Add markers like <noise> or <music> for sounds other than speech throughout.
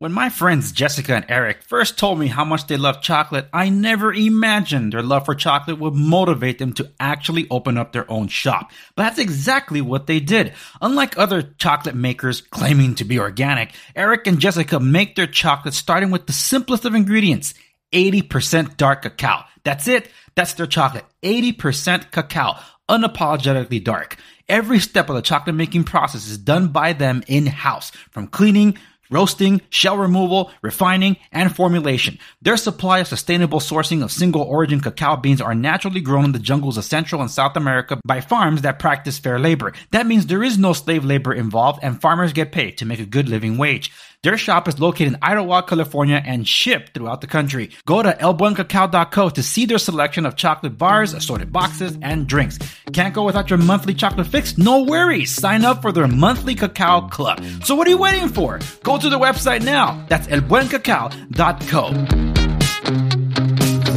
When my friends Jessica and Eric first told me how much they love chocolate, I never imagined their love for chocolate would motivate them to actually open up their own shop. But that's exactly what they did. Unlike other chocolate makers claiming to be organic, Eric and Jessica make their chocolate starting with the simplest of ingredients 80% dark cacao. That's it. That's their chocolate. 80% cacao. Unapologetically dark. Every step of the chocolate making process is done by them in house, from cleaning, roasting, shell removal, refining, and formulation. Their supply of sustainable sourcing of single origin cacao beans are naturally grown in the jungles of Central and South America by farms that practice fair labor. That means there is no slave labor involved and farmers get paid to make a good living wage. Their shop is located in Idyllwild, California and shipped throughout the country. Go to elbuencacao.co to see their selection of chocolate bars, assorted boxes, and drinks. Can't go without your monthly chocolate fix? No worries. Sign up for their monthly cacao club. So what are you waiting for? Go to the website now. That's elbuencacao.co.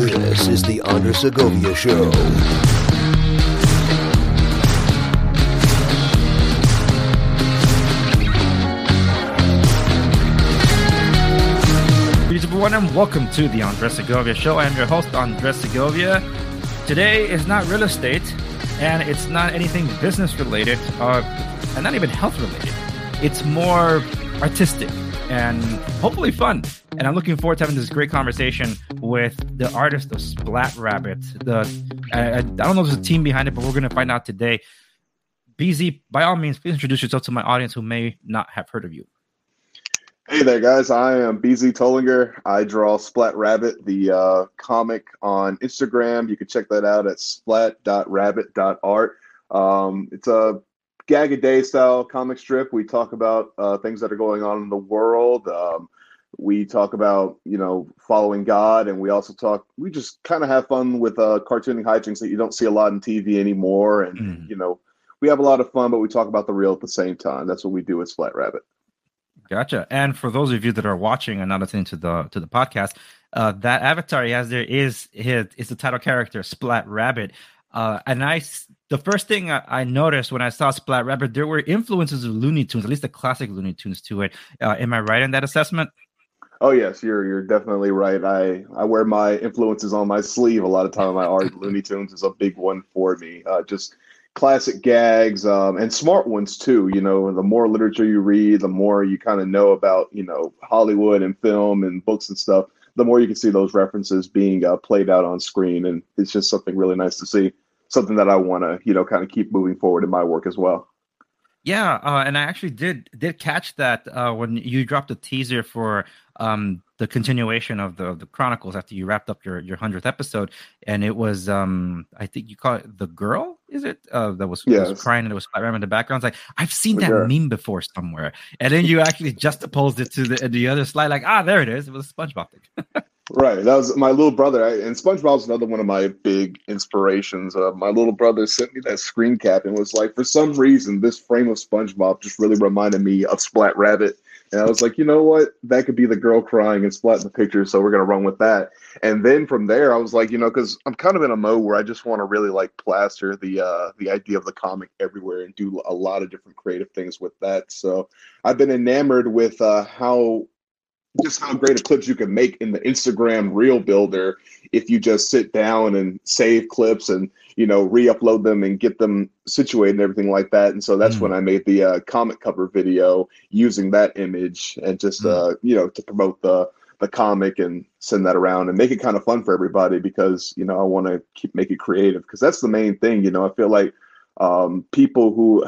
This is the Andres Segovia Show. Everyone, and welcome to the Andres Segovia Show. I am your host, Andres Segovia. Today is not real estate, and it's not anything business related, uh, and not even health related. It's more artistic and hopefully fun. And I'm looking forward to having this great conversation with the artist of Splat Rabbit. The I, I don't know if there's a team behind it, but we're going to find out today. BeeZ, by all means, please introduce yourself to my audience who may not have heard of you. Hey there, guys. I am BeeZ Tollinger. I draw Splat Rabbit, the uh, comic on Instagram. You can check that out at splat.rabbit.art. Um, it's a gag a day style comic strip. We talk about uh, things that are going on in the world. Um, we talk about, you know, following God, and we also talk, we just kind of have fun with uh, cartooning hijinks that you don't see a lot on TV anymore. And, Mm. you know, we have a lot of fun, but we talk about the real at the same time. That's what we do with Splat Rabbit. Gotcha. And for those of you that are watching and not listening to the to the podcast, uh, that avatar he has there is his is the title character Splat Rabbit. Uh, and I, the first thing I, I noticed when I saw Splat Rabbit, there were influences of Looney Tunes, at least the classic Looney Tunes to it. Uh, am I right in that assessment? Oh yes, you're you're definitely right. I I wear my influences on my sleeve a lot of time. My art <laughs> Looney Tunes is a big one for me. Uh, just classic gags um, and smart ones too. You know, the more literature you read, the more you kind of know about you know Hollywood and film and books and stuff. The more you can see those references being uh, played out on screen, and it's just something really nice to see. Something that I want to you know kind of keep moving forward in my work as well. Yeah, uh, and I actually did did catch that uh, when you dropped a teaser for um, the continuation of the the Chronicles after you wrapped up your your hundredth episode, and it was um, I think you call it the girl, is it? Uh, that was, was crying and it was Rabbit in the background. It's like I've seen The that girl. meme before somewhere, and then you actually <laughs> juxtaposed it to the the other slide, like ah, there it is. It was a SpongeBob thing. <laughs> Right. That was my little brother. I, and SpongeBob's another one of my big inspirations. Uh, my little brother sent me that screen cap and was like, for some reason, this frame of SpongeBob just really reminded me of Splat Rabbit. And I was like, you know what? That could be the girl crying and Splat in the picture. So we're going to run with that. And then from there, I was like, you know, because I'm kind of in a mode where I just want to really like plaster the uh, the idea of the comic everywhere and do a lot of different creative things with that. So I've been enamored with uh, how just how great of clips you can make in the Instagram reel builder if you just sit down and save clips and you know re-upload them and get them situated and everything like that. And so that's Mm. when I made the uh, comic cover video using that image and just Mm. uh, you know to promote the the comic and send that around and make it kind of fun for everybody because you know I want to keep make it creative because that's the main thing. You know I feel like um, people who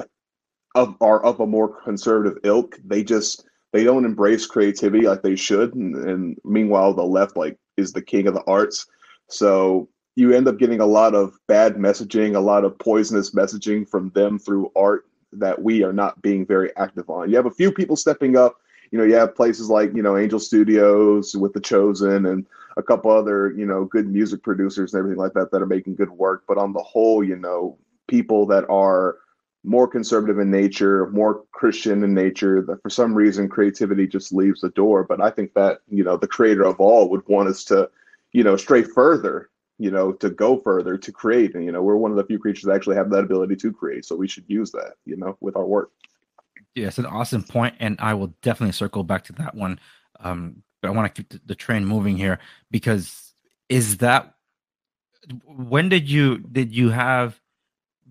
of, are of a more conservative ilk they just they don't embrace creativity like they should and, and meanwhile the left like is the king of the arts. So you end up getting a lot of bad messaging a lot of poisonous messaging from them through art that we are not being very active on. You have a few people stepping up. You know you have places like you know angel studios with the chosen and a couple other you know good music producers and everything like that that are making good work. But on the whole you know people that are more conservative in nature, more Christian in nature, that for some reason creativity just leaves the door. But I think that, you know, the creator of all would want us to, you know, stray further, you know, to go further, to create. And, you know, we're one of the few creatures that actually have that ability to create. So we should use that, you know, with our work. Yeah, it's an awesome point, and I will definitely circle back to that one um, but I want to keep the, train moving here because is that when did you did you have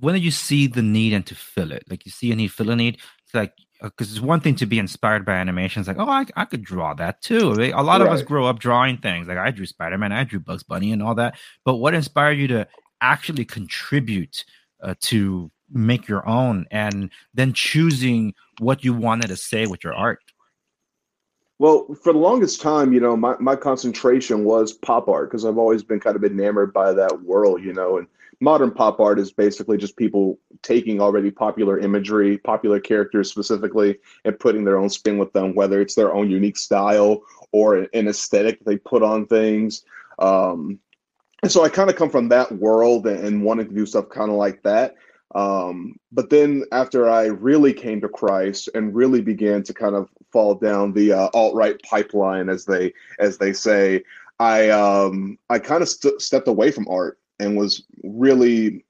when did you see the need and to fill it? Like you see a need, fill a need. It's like because it's one thing to be inspired by animation. It's like, oh, I, I could draw that too. A lot of us grow up drawing things. Like I drew Spider Man, I drew Bugs Bunny, and all that. But what inspired you to actually contribute uh, to make your own, and then choosing what you wanted to say with your art? Well, for the longest time, you know, my, my concentration was pop art because I've always been kind of enamored by that world, you know, and modern pop art is basically just people taking already popular imagery, popular characters specifically, and putting their own spin with them, whether it's their own unique style or an aesthetic they put on things. Um, and so I kind of come from that world and, and wanting to do stuff kind of like that. Um, but then after I really came to Christ and really began to kind of fall down the uh, alt right pipeline, as they as they say, I um, I kind of st- stepped away from art and was really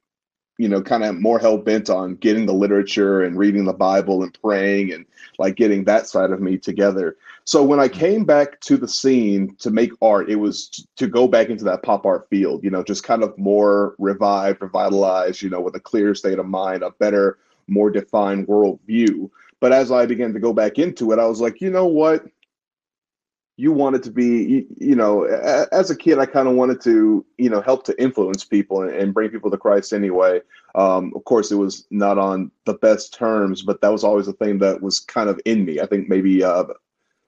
you know kind of more hell bent on getting the literature and reading the bible and praying and like getting that side of me together. So when i mm. came back to the scene to make art it was to go back into that pop art field you know just kind of more revived revitalized you know with a clear state of mind a better more defined worldview. But as i began to go back into it i was like you know what you wanted to be you, you know as a kid i kind of wanted to you know help to influence people and, and bring people to christ anyway. Um, of course it was not on the best terms but that was always a thing that was kind of in me. I think maybe uh,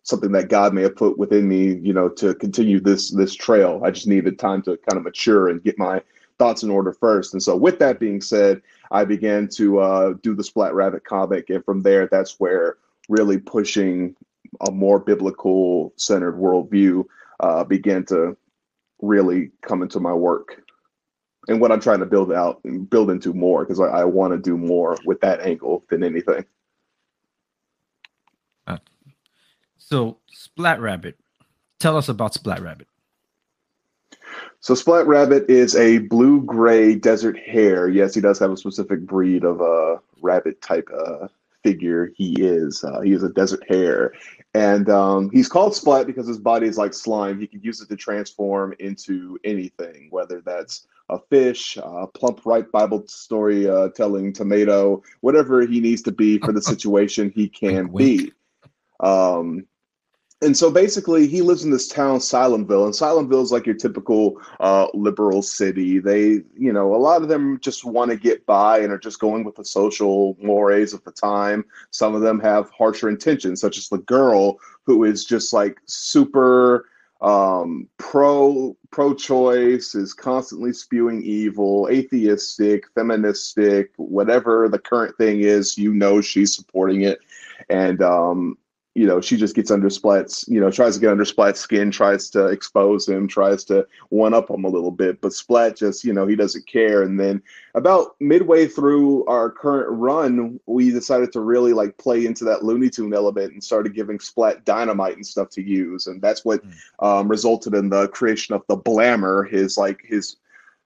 something that god may have put within me you know to continue this this trail. I just needed time to kind of mature and get my thoughts in order first. And so with that being said i began to uh, do the splat rabbit comic and from there that's where really pushing a more biblical centered worldview uh, began to really come into my work and what I'm trying to build out and build into more because I, I want to do more with that angle than anything. Uh, so Splat Rabbit, tell us about Splat Rabbit. So Splat Rabbit is a blue gray desert hare. Yes, he does have a specific breed of a uh, rabbit type uh, figure he is. Uh, he is a desert hare, and um, he's called Splat because his body is like slime. He can use it to transform into anything, whether that's a fish, a plump, ripe Bible story uh, telling tomato, whatever he needs to be for the <laughs> situation, he can be. Um, and so basically he lives in this town silentville and silentville is like your typical uh, liberal city. They you know a lot of them just want to get by and are just going with the social mores of the time. Some of them have harsher intentions such as the girl who is just like super um, pro pro choice is constantly spewing evil atheistic feministic whatever the current thing is you know she's supporting it. And um, you know, she just gets under Splat's, you know, tries to get under Splat's skin, tries to expose him, tries to one up him a little bit. But Splat just, you know, he doesn't care. And then about midway through our current run, we decided to really like play into that Looney Tune element and started giving Splat dynamite and stuff to use. And that's what mm. um, resulted in the creation of the Blammer, his like his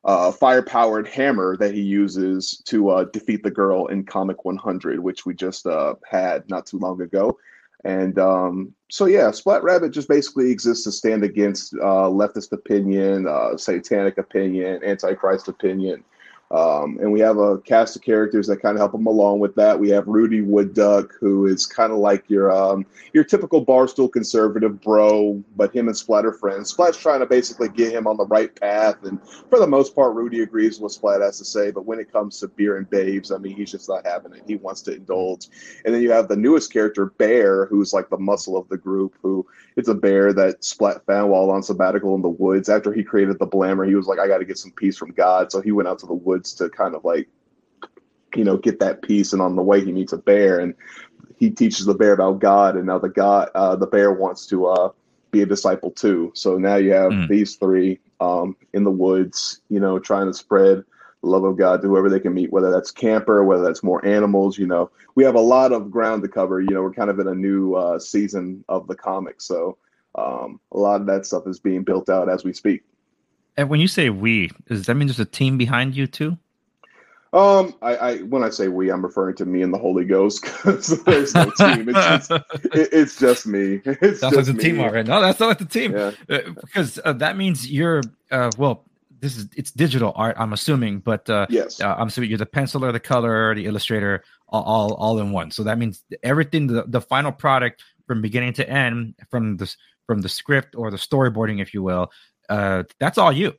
uh, fire powered hammer that he uses to uh, defeat the girl in Comic 100, which we just uh, had not too long ago. And um, so, yeah, Splat Rabbit just basically exists to stand against uh, leftist opinion, uh, satanic opinion, antichrist opinion, um, and we have a cast of characters that kind of help them along with that. We have Rudy Wood Duck, who is kind of like your um, your typical barstool conservative bro, but him and Splat are friends. Splat's trying to basically get him on the right path, and for the most part, Rudy agrees with what Splat has to say. But when it comes to beer and babes, I mean, he's just not having it. He wants to indulge. And then you have the newest character, Bear, who's like the muscle of the group, who it's a bear that Splat found while on sabbatical in the woods. After he created the Blammer, he was like, I got to get some peace from God. So he went out to the woods to kind of like, you know, get that peace. And on the way, he meets a bear and he teaches the bear about God. And now the God, uh, the bear wants to uh, be a disciple too. So now you have mm. these three um, in the woods, you know, trying to spread the love of God to whoever they can meet, whether that's camper, whether that's more animals. You know, we have a lot of ground to cover. You know, we're kind of in a new uh, season of the comic, so um, a lot of that stuff is being built out as we speak. And when you say we, does that mean there's a team behind you too? Um, I, I when I say we, I'm referring to me and the Holy Ghost <laughs> because there's no team. It's just, <laughs> it, it's just me. <laughs> It's That's like just the me. team already. No, that's not like the team. Yeah. Uh, because uh, that means you're uh, well. This is it's digital art. I'm assuming, but uh, Yes. uh, I'm assuming you're the penciler, the color, the illustrator, all, all all in one. So that means everything, the, the final product from beginning to end, from this from the script or the storyboarding, if you will, uh, that's all you.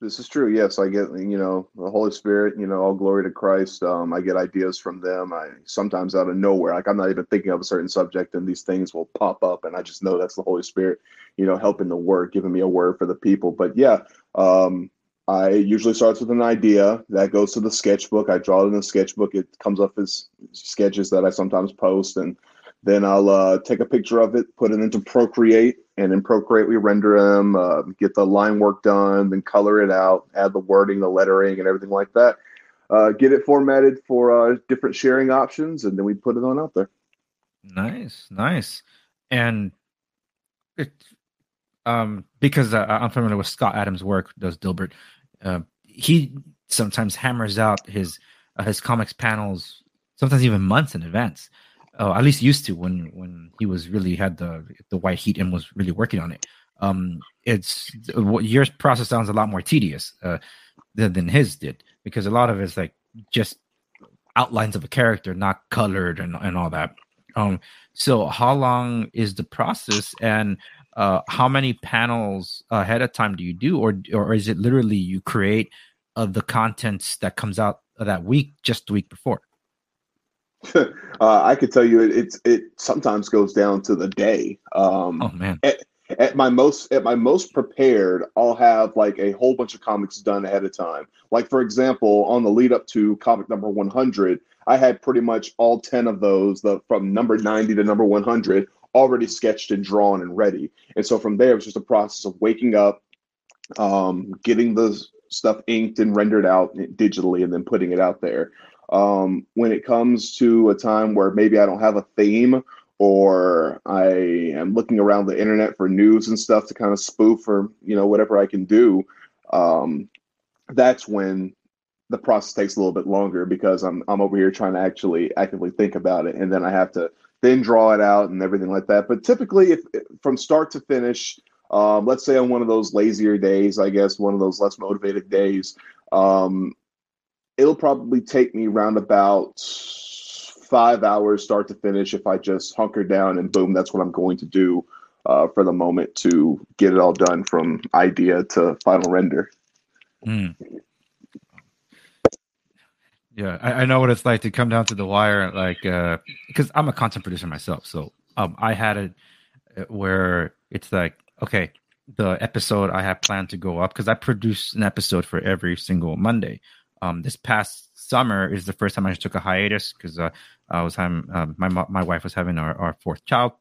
This is true. Yes, I get you know the Holy Spirit. You know, all glory to Christ. Um, I get ideas from them. I sometimes out of nowhere, like I'm not even thinking of a certain subject, and these things will pop up, and I just know that's the Holy Spirit. You know, helping the work, giving me a word for the people. But yeah, um, I usually starts with an idea that goes to the sketchbook. I draw it in the sketchbook. It comes up as sketches that I sometimes post, and then I'll uh, take a picture of it, put it into Procreate, and in Procreate we render them, uh, get the line work done, then color it out, add the wording, the lettering, and everything like that. Uh, get it formatted for uh, different sharing options, and then we put it on out there. Nice, nice, and it um because uh, I'm familiar with Scott Adams' work, does Dilbert. Uh, he sometimes hammers out his uh, his comics panels, sometimes even months in advance. Uh, at least used to when when he was really had the the white heat and was really working on it. Um, it's your process sounds a lot more tedious uh, than, than his did because a lot of it's like just outlines of a character, not colored and and all that. Um, so how long is the process and uh, how many panels ahead of time do you do, or or is it literally you create of the contents that comes out that week just the week before? <laughs> uh, I could tell you it, it's it sometimes goes down to the day. Um, Oh man, at my most at my most prepared i'll have like a whole bunch of comics done ahead of time. Like for example on the lead up to comic number 100 i had pretty much all 10 of those the from number 90 to number 100 already sketched and drawn and ready. And so from there it was just a process of waking up um, getting the stuff inked and rendered out digitally and then putting it out there um, when it comes to a time where maybe i don't have a theme or I am looking around the internet for news and stuff to kind of spoof or you know whatever I can do. Um, that's when the process takes a little bit longer because I'm I'm over here trying to actually actively think about it, and then I have to then draw it out and everything like that. But typically, if from start to finish, um, let's say on one of those lazier days, I guess one of those less motivated days, um, it'll probably take me around about five hours start to finish if I just hunker down and boom, that's what I'm going to do uh, for the moment to get it all done from idea to final render. Mm. Yeah, I, I know what it's like to come down to the wire, like because I'm a content producer myself. So um, I had it uh, where it's like, okay, the episode I have planned to go up because I produce an episode for every single Monday. Um, this past summer is the first time I took a hiatus because uh, I was having uh, my my wife was having our, our fourth child,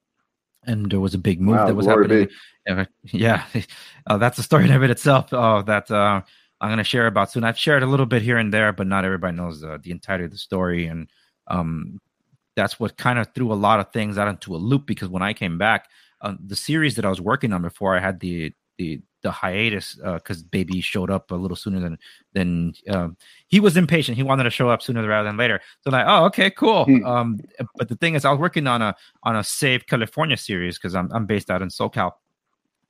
and there was a big move Wow, that was happening. <laughs> Yeah, <laughs> uh, that's a story in of it itself. Uh, that uh, I'm going to share about soon. I've shared a little bit here and there, but not everybody knows uh, the entirety of the story, and um, that's what kind of threw a lot of things out into a loop. Because when I came back, uh, the series that I was working on before I had the the the hiatus because baby showed up a little sooner than than um, he was impatient. He wanted to show up sooner rather than later. So like, oh, okay, cool. Hmm. Um, but the thing is, I was working on a on a Save California series because I'm I'm based out in SoCal,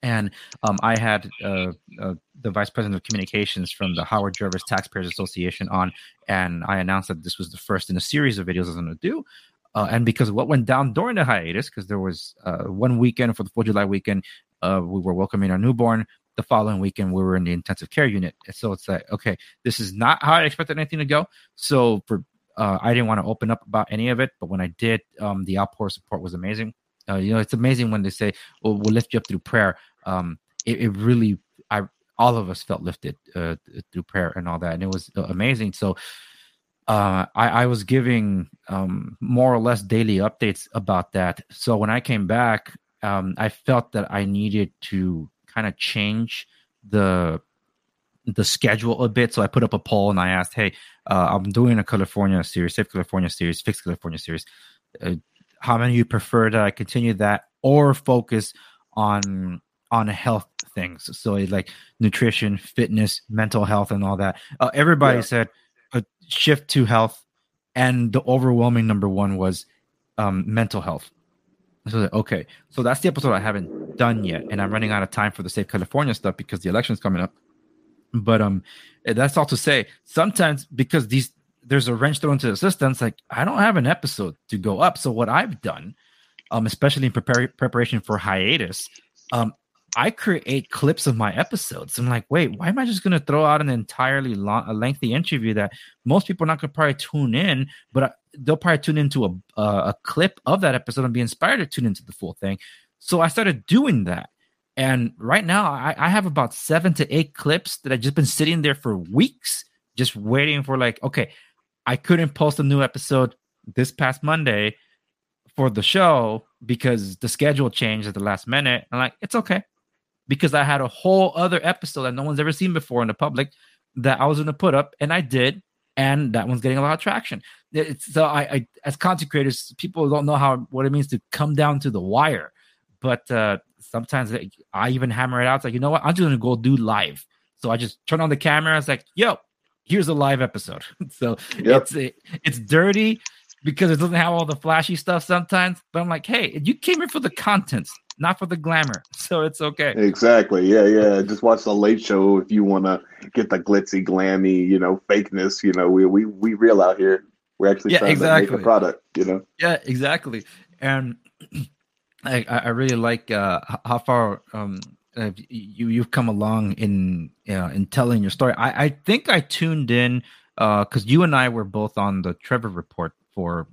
and um, I had uh, uh, the vice president of communications from the Howard Jarvis Taxpayers Association on, and I announced that this was the first in a series of videos I was going to do. Uh, and because of what went down during the hiatus, because there was uh, one weekend for the Fourth of July weekend, uh, we were welcoming our newborn. The following weekend, we were in the intensive care unit. So it's like, okay, this is not how I expected anything to go. So for uh, I didn't want to open up about any of it, but when I did, um, the outpour support was amazing. Uh, you know, it's amazing when they say, "Well, we'll lift you up through prayer." Um, it, it really, I all of us felt lifted uh, through prayer and all that, and it was uh, amazing. So, uh, I, I was giving um, more or less daily updates about that. So when I came back, um, I felt that I needed to kind of change the the schedule a bit. So I put up a poll and I asked, "Hey, uh, I'm doing a California series, Safe California series, Fix California series. Uh, how many of you prefer that I continue that or focus on on health things? So like nutrition, fitness, mental health, and all that." Uh, everybody Yeah. said, a shift to health, and the overwhelming number one was um, mental health. So okay, so that's the episode I haven't done yet, and I'm running out of time for the Save California stuff because the election's coming up. But um, that's all to say. Sometimes because these there's a wrench thrown into the system, it's like I don't have an episode to go up. So what I've done, um, especially in prepare, preparation for hiatus, um, I create clips of my episodes. I'm like, wait, why am I just going to throw out an entirely long, a lengthy interview that most people are not going to probably tune in, but they'll probably tune into a, uh, a clip of that episode and be inspired to tune into the full thing. So I started doing that. And right now, I, I have about seven to eight clips that I've just been sitting there for weeks, just waiting for like, okay, I couldn't post a new episode this past Monday for the show because the schedule changed at the last minute. I'm like, it's okay because I had a whole other episode that no one's ever seen before in the public that I was going to put up, and I did, and that one's getting a lot of traction. It's, so I, I, as content creators, people don't know how what it means to come down to the wire, but uh, sometimes I even hammer it out. It's like you know what, I'm just going to go do live. So I just turn on the camera. It's like, yo, here's a live episode. <laughs> so yep. it's it, it's dirty because it doesn't have all the flashy stuff sometimes. But I'm like, hey, you came here for the contents not for the glamour. <laughs> So it's okay. Exactly. Yeah, yeah. Just watch the late show if you want to get the glitzy, glammy, you know, fakeness. You know, we we we real out here. We're actually yeah, trying exactly. to make a product. You know. Yeah, exactly. And <clears throat> I I really like uh, how far um uh, you you've come along in uh, in telling your story. I I think I tuned in because uh, you and I were both on the Trevor Report for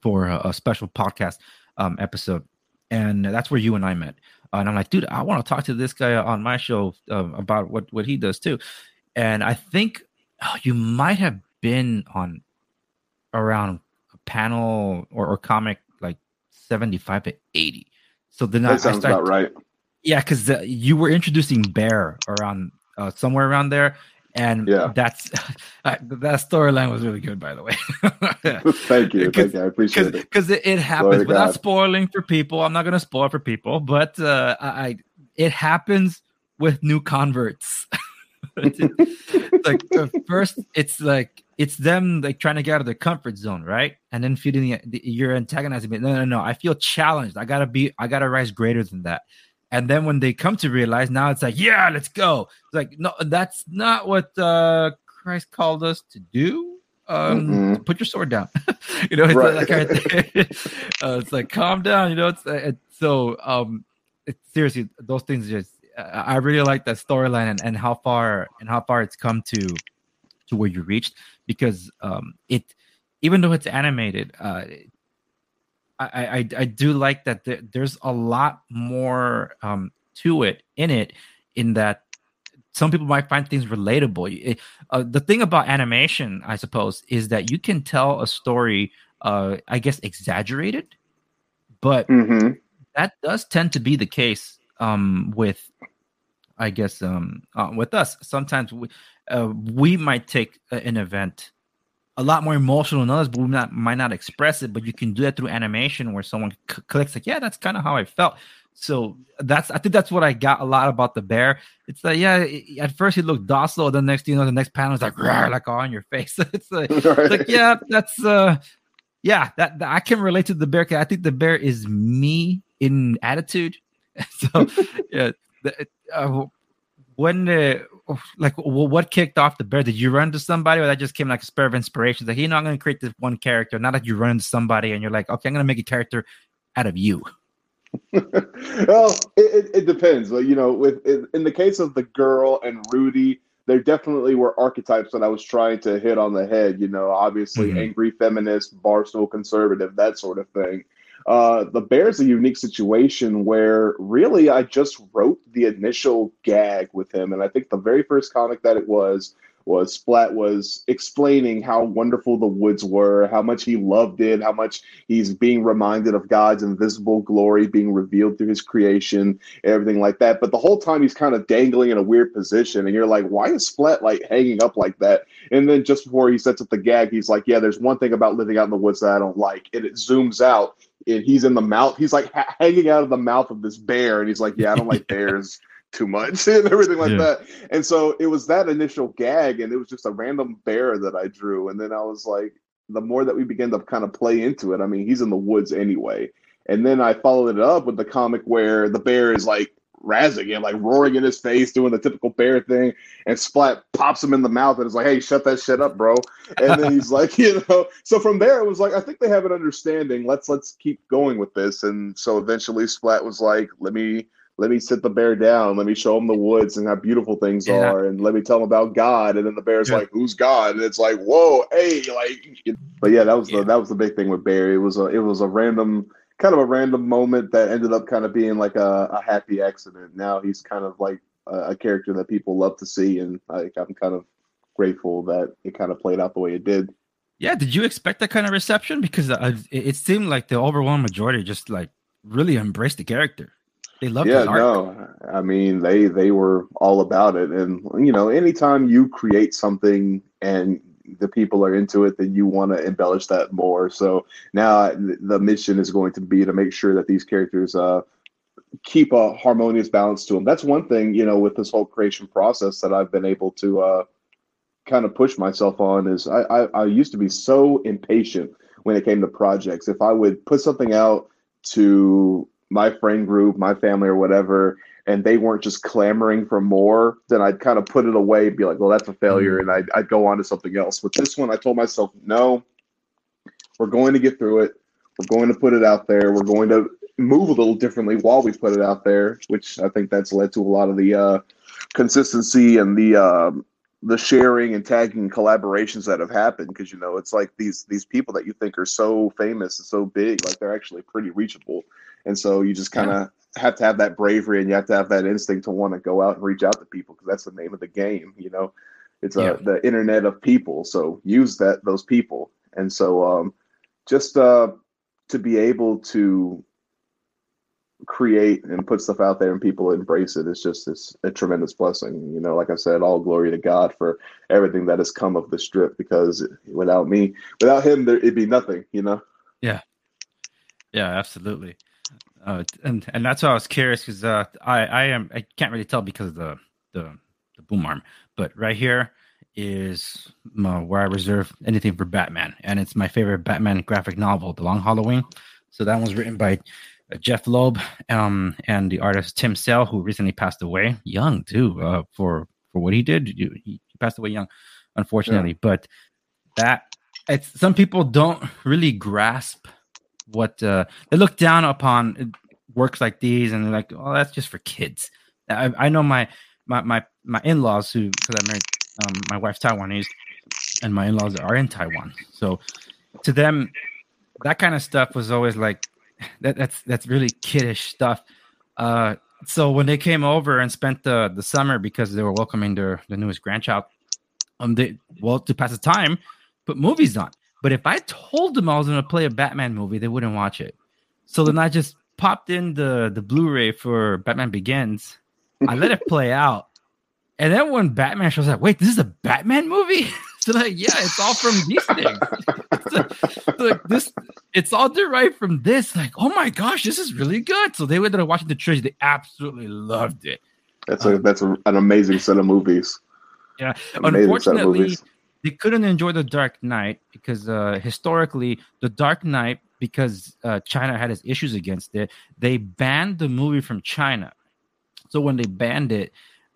for a, a special podcast um, episode and that's where you and I met. Uh, and I'm like, dude, I want to talk to this guy on my show uh, about what what he does too. And I think oh, you might have been on around a panel or, or comic like 75 to 80. So then that I, sounds I started, about right. Yeah, because you were introducing Bear around uh, somewhere around there, and yeah. that's <laughs> uh, that storyline was really good, by the way. <laughs> thank you, thank you. I appreciate it because it, it, happens without spoiling for people. I'm not going to spoil for people, but uh, I it happens with new converts. <laughs> like first, it's like it's them like trying to get out of their comfort zone, right? And then feeding the, the, you're antagonizing me. No, no, no. I feel challenged. I gotta be. I gotta rise greater than that. And then when they come to realize, now it's like, yeah, let's go. It's like, no, that's not what uh, Christ called us to do. Um, mm-hmm. put your sword down. <laughs> you know, it's right. like, <laughs> uh, it's like calm down. You know, it's, uh, it's so um, it's seriously those things just. Uh, I really like that storyline and, and how far and how far it's come to to where you reached because um, it even though it's animated, uh, I, I, I do like that there, there's a lot more um, to it in it, in that some people might find things relatable. Uh, the thing about animation, I suppose, is that you can tell a story, uh, I guess, exaggerated, but mm-hmm. that does tend to be the case um, with, I guess, um, uh, with us. Sometimes we, uh, we might take an event a lot more emotional than others, but we not, might not express it. But you can do that through animation where someone c- clicks like, yeah, that's kind of how I felt. So that's I think that's what I got a lot about the bear. It's like yeah, at first he looked docile, the next you know the next panel is like <laughs> like all on your face. <laughs> <laughs> it's, like, right. it's like yeah, that's uh yeah that, that, I can relate to the bear. I think the bear is me in attitude. so yeah, the, uh, when the like well, what kicked off the bear? Did you run to somebody, or that just came like a spur of inspiration? Like, you know, I'm going to create this one character. Not that you run into somebody and you're like, okay, I'm going to make a character out of you. <laughs> well, it, it, depends. But you know, with in the case of the girl and Rudy, there definitely were archetypes that I was trying to hit on the head. You know, obviously mm-hmm. angry feminist, barstool conservative, that sort of thing. Uh, the Bear's a unique situation where really I just wrote the initial gag with him, and I think the very first comic that it was was Splat was explaining how wonderful the woods were, how much he loved it, how much he's being reminded of God's invisible glory being revealed through his creation, everything like that. But the whole time he's kind of dangling in a weird position, and you're like, why is Splat like hanging up like that? And then just before he sets up the gag, he's like, yeah, there's one thing about living out in the woods that I don't like, and it zooms out and he's in the mouth. He's like ha- hanging out of the mouth of this bear, and he's like, "Yeah, I don't like <laughs> bears." too much <laughs> and everything like Yeah. that. And so it was that initial gag, and it was just a random bear that I drew. And then I was like, the more that we began to kind of play into it, I mean, he's in the woods anyway. And then I followed it up with the comic where the bear is like razzing him, like roaring in his face, doing the typical bear thing, and Splat pops him in the mouth and is like, "Hey, shut that shit up, bro." And then he's like, <laughs> you know. So from there, it was like, I think they have an understanding. Let's let's keep going with this. And so eventually, Splat was like, "Let me." Let me sit the bear down. Let me show him the woods and how beautiful things Yeah. are, and let me tell him about God. And then the bear's Yeah. like, "Who's God?" And it's like, "Whoa, hey!" Like, but yeah, that was Yeah. the that was the big thing with Bear. It was a it was a random kind of a random moment that ended up kind of being like a, a happy accident. Now he's kind of like a, a character that people love to see, and I, I'm kind of grateful that it kind of played out the way it did. Yeah, did you expect that kind of reception? Because uh, it, it seemed like the overwhelming majority just like really embraced the character. They loved yeah, no, I mean they they were all about it, and you know, anytime you create something and the people are into it, then you want to embellish that more. So now the mission is going to be to make sure that these characters uh, keep a harmonious balance to them. That's one thing, you know, with this whole creation process that I've been able to uh, kind of push myself on. Is I, I I used to be so impatient when it came to projects. If I would put something out to my friend group, my family, or whatever, and they weren't just clamoring for more, then I'd kind of put it away, and be like, well, that's a failure, and I'd, I'd go on to something else. With this one, I told myself, no, we're going to get through it. We're going to put it out there. We're going to move a little differently while we put it out there, which I think that's led to a lot of the uh, consistency and the um, the sharing and tagging collaborations that have happened. Because you know, it's like these these people that you think are so famous and so big, like they're actually pretty reachable, and so you just kind of have to have that bravery and you have to have that instinct to want to go out and reach out to people because that's the name of the game. You know, it's uh, Yeah. the internet of people. So use that those people, and so um, just uh, to be able to create and put stuff out there and people embrace it. it is just it's a tremendous blessing. You know, like I said, all glory to God for everything that has come of the strip because without me, without him, there, it'd be nothing. You know. Yeah. Yeah, absolutely. Uh, and and that's why I was curious because uh, I I am I can't really tell because of the the the boom arm, but right here is my, where I reserve anything for Batman, and it's my favorite Batman graphic novel, The Long Halloween. So that was written by uh, Jeph Loeb, um, and the artist Tim Sale, who recently passed away, young too, uh, for for what he did. He, he passed away young, unfortunately. But that it's some people don't really grasp what uh, they look down upon works like these, and they're like, "Oh, that's just for kids." I, I know my my my my in laws who because I married um, my wife's Taiwanese, and my in laws are in Taiwan, so to them, that kind of stuff was always like that. That's that's really kiddish stuff. Uh, so when they came over and spent the the summer because they were welcoming their the newest grandchild, um, they well to pass the time, put movies on. But if I told them I was going to play a Batman movie, they wouldn't watch it. So then I just popped in the the Blu-ray for Batman Begins. I let it <laughs> play out, and then when Batman shows up, wait, this is a Batman movie? <laughs> so like, yeah, it's all from these things. <laughs> So, like this, it's all derived from this. Like, oh my gosh, this is really good. So they ended up watching the trilogy. They absolutely loved it. That's a that's a, an amazing set of movies. Yeah, Amazing set of unfortunately, movies. They couldn't enjoy the Dark Knight because uh, historically, the Dark Knight, because uh, China had its issues against it, they banned the movie from China. So when they banned it,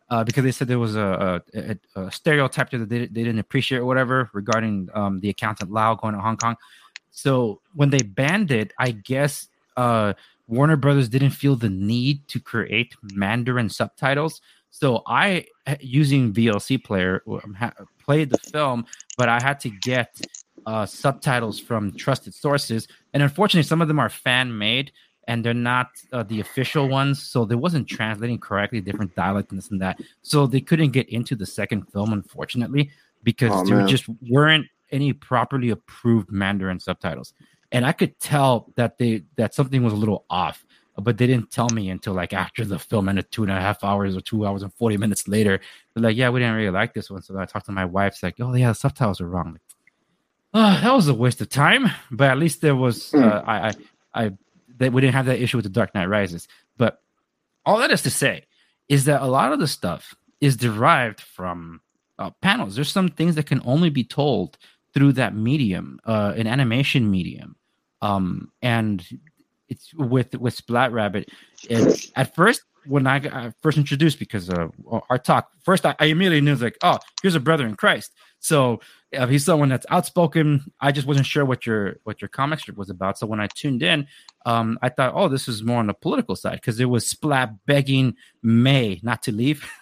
uh, because they said there was a, a, a, stereotype that they, they didn't appreciate or whatever regarding um, the accountant Lau going to Hong Kong. So when they banned it, I guess uh, Warner Brothers didn't feel the need to create Mandarin subtitles. So I, using VLC player, ha- played the film, but I had to get uh, subtitles from trusted sources, and unfortunately, some of them are fan made and they're not uh, the official ones, so they wasn't translating correctly, different dialect and this and that. So they couldn't get into the second film, unfortunately, because Oh, there man. just weren't any properly approved Mandarin subtitles. And I could tell that they that something was a little off, but they didn't tell me until like after the film ended two and a half hours or two hours and 40 minutes later. They're like, Yeah, we didn't really like this one. So I talked to my wife, it's like, Oh yeah, the subtitles are wrong. Like, oh, that was a waste of time. But at least there was uh, I I I that we didn't have that issue with the Dark Knight Rises. But all that is to say, is that a lot of the stuff is derived from uh, panels. There's some things that can only be told through that medium, uh, an animation medium. Um, and it's with with Splat Rabbit. It, at first, when I got first introduced, because uh, our talk first, I, I immediately knew like, oh, here's a brother in Christ. So uh, he's someone that's outspoken. I just wasn't sure what your what your comic strip was about. So when I tuned in, um, I thought, oh, this is more on the political side because it was Splat begging May not to leave. <laughs>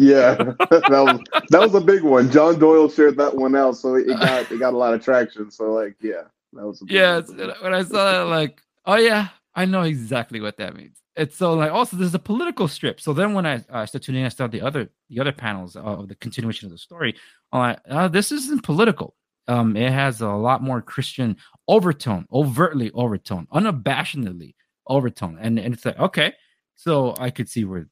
Yeah, <laughs> that was that was a big one. John Doyle shared that one out, so it got it got a lot of traction. So like, yeah, that was yeah. When I saw that, like, oh yeah, I know exactly what that means. It's so like also there's a political strip. So then when I uh, started tuning in, I started the other the other panels of the continuation of the story. I'm like, oh, this isn't political. Um, it has a lot more Christian overtone, overtly overtone, unabashedly overtone, and and it's like okay, so I could see where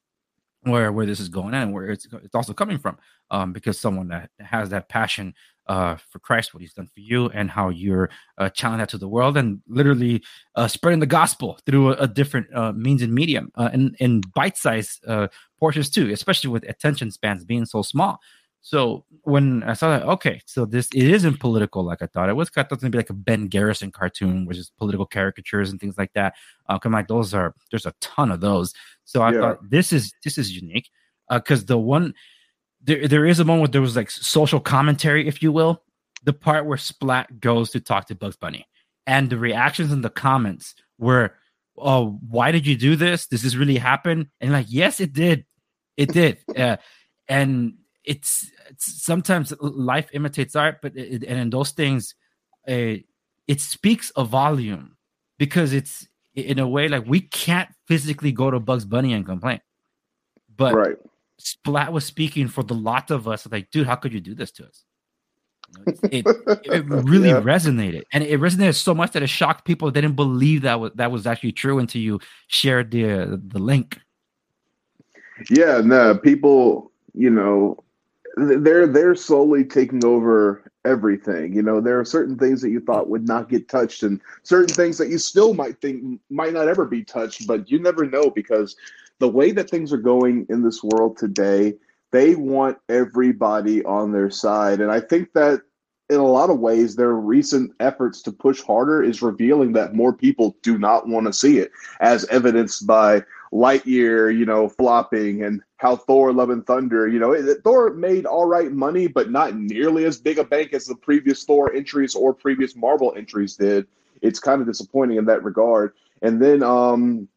where where this is going and where it's it's also coming from um, because someone that has that passion uh, for Christ, what He's done for you, and how you're uh, channeling that to the world, and literally uh, spreading the gospel through a, a different uh, means and medium, uh, and in bite-sized uh, portions too, especially with attention spans being so small. So when I saw that, okay, so this it isn't political like I thought it was. I thought it was gonna be like a Ben Garrison cartoon, which is political caricatures and things like that. Uh, cause like those are there's a ton of those. So I yeah. thought this is this is unique because uh, the one there there is a moment where there was like social commentary, if you will, the part where Splat goes to talk to Bugs Bunny, and the reactions in the comments were, "Oh, why did you do this? Does this really happen?" And like, yes, it did, it did, <laughs> uh, and it's, it's, sometimes life imitates art, but it, and in those things, uh, it speaks a volume because it's in a way like we can't physically go to Bugs Bunny and complain, but right. Splat was speaking for the lot of us. Like, dude, how could you do this to us? it, it <laughs> really yeah. resonated, and it resonated so much that it shocked people. They didn't believe that was that was actually true until you shared the the link. Yeah, no, people, you know, they're they're slowly taking over everything. You know, there are certain things that you thought would not get touched, and certain things that you still might think might not ever be touched, but you never know because the way that things are going in this world today, they want everybody on their side, and I think that in a lot of ways, their recent efforts to push harder is revealing that more people do not want to see it, as evidenced by Lightyear, you know, flopping and how Thor Love and Thunder, you know, it, Thor made all right money, but not nearly as big a bank as the previous Thor entries or previous Marvel entries did. It's kind of disappointing in that regard. And then, um,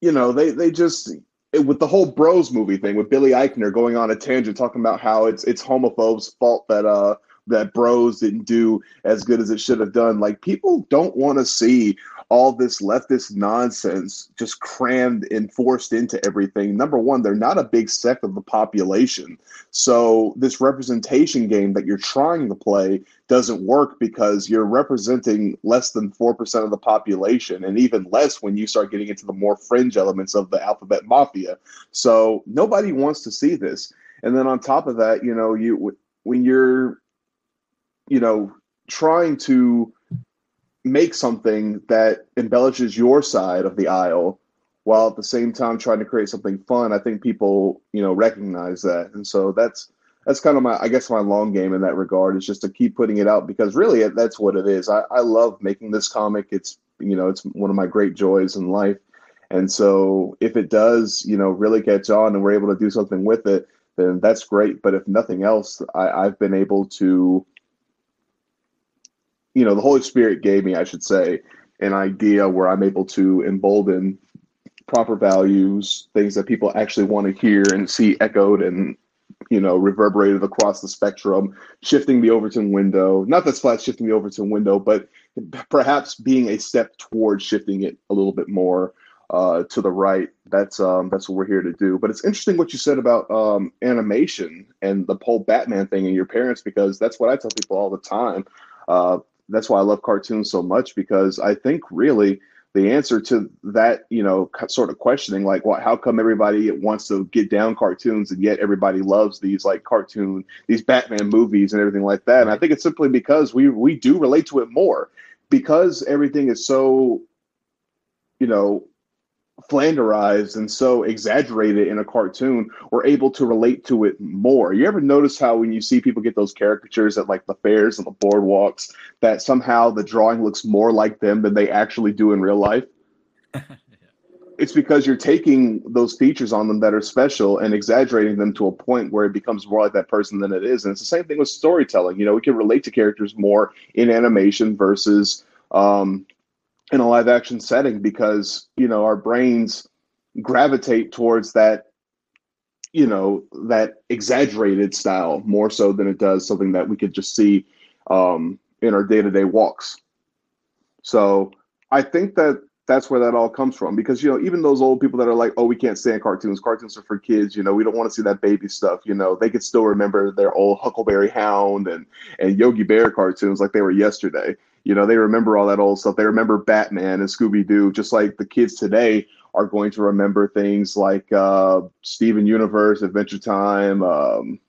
you know, they they just it, with the whole Bros movie thing with Billy Eichner going on a tangent talking about how it's it's homophobes' fault that uh that Bros didn't do as good as it should have done. Like people don't want to see all this leftist nonsense just crammed and forced into everything. Number one, they're not a big sect of the population. So, this representation game that you're trying to play doesn't work because you're representing less than 4% of the population, and even less when you start getting into the more fringe elements of the alphabet mafia. So, nobody wants to see this. And then on top of that, you know, you when you're, you know, trying to make something that embellishes your side of the aisle while at the same time trying to create something fun. I think people, you know, recognize that. And so that's that's kind of my I guess my long game in that regard is just to keep putting it out because really that's what it is. I, I love making this comic. It's you know, it's one of my great joys in life. And so if it does, you know, really catch on and we're able to do something with it, then that's great. But if nothing else, I, I've been able to you know, the Holy Spirit gave me, I should say, an idea where I'm able to embolden proper values, things that people actually want to hear and see echoed and you know reverberated across the spectrum, shifting the Overton window. Not that Splat's shifting the Overton window, but perhaps being a step towards shifting it a little bit more uh, to the right. That's um, that's what we're here to do. But it's interesting what you said about um, animation and the whole Batman thing and your parents because that's what I tell people all the time. Uh, that's why I love cartoons so much because I think really the answer to that, you know, sort of questioning, like, what, how come everybody wants to get down cartoons and yet everybody loves these like cartoon, these Batman movies and everything like that? And I think it's simply because we we do relate to it more because everything is so, you know, flanderized and so exaggerated in a cartoon, we're able to relate to it more. You ever notice how when you see people get those caricatures at like the fairs and the boardwalks, that somehow the drawing looks more like them than they actually do in real life? <laughs> it's because you're taking those features on them that are special and exaggerating them to a point where it becomes more like that person than it is. And it's the same thing with storytelling. You know, we can relate to characters more in animation versus um, in a live action setting because, you know, our brains gravitate towards that, you know, that exaggerated style more so than it does something that we could just see um, in our day to day walks. So I think that that's where that all comes from because you know even those old people that are like oh we can't stand cartoons. Cartoons are for kids. You know we don't want to see that baby stuff. You know they could still remember their old huckleberry hound and and yogi bear cartoons like they were yesterday you know they remember all that old stuff they remember batman and scooby-doo just like the kids today are going to remember things like uh, steven universe adventure time um,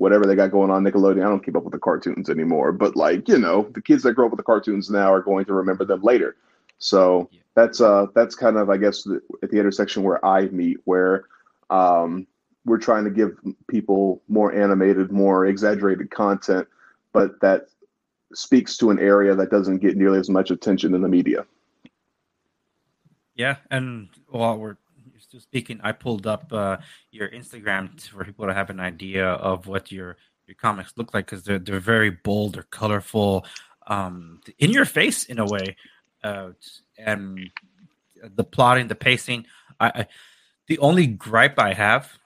whatever they got going on Nickelodeon. I don't keep up with the cartoons anymore, but like, you know, the kids that grow up with the cartoons now are going to remember them later. So yeah. that's uh that's kind of I guess the, at the intersection where I meet where um, we're trying to give people more animated, more exaggerated content, but that speaks to an area that doesn't get nearly as much attention in the media. Yeah, and while we're still speaking, I pulled up uh, your Instagram for people to have an idea of what your your comics look like because they're they're very bold, or colorful, um, in your face in a way uh, and the plotting, the pacing. I, I, the only gripe I have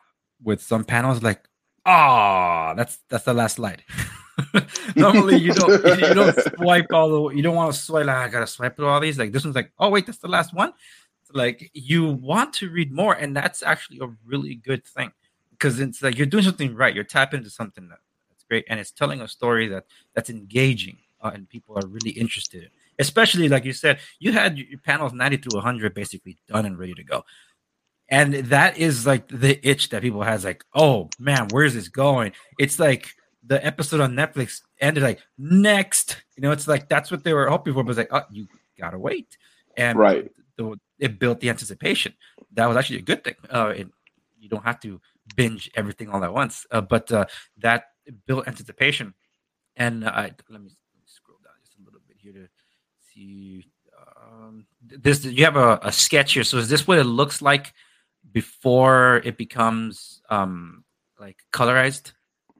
with some panels, like, ah, oh, that's that's the last slide. <laughs> <laughs> Normally, you don't you don't <laughs> swipe all the you don't want to swipe. Like, I gotta swipe through all these. Like this one's like, oh wait, that's the last one. Like you want to read more, and that's actually a really good thing because it's like you're doing something right. You're tapping into something that, that's great, and it's telling a story that that's engaging uh, and people are really interested in especially like you said, you had your panels 90 through 100 basically done and ready to go. And that is like the itch that people has like, oh man, where's this going? It's like the episode on Netflix ended like next. You know, it's like that's what they were hoping for, but it's like, oh, you gotta wait. And right. The, it built the anticipation. That was actually a good thing. Uh, it, you don't have to binge everything all at once, uh, but uh, that built anticipation. And I let me scroll down just a little bit here to see. Um, this you have a, a, sketch here. So is this what it looks like before it becomes um, like colorized?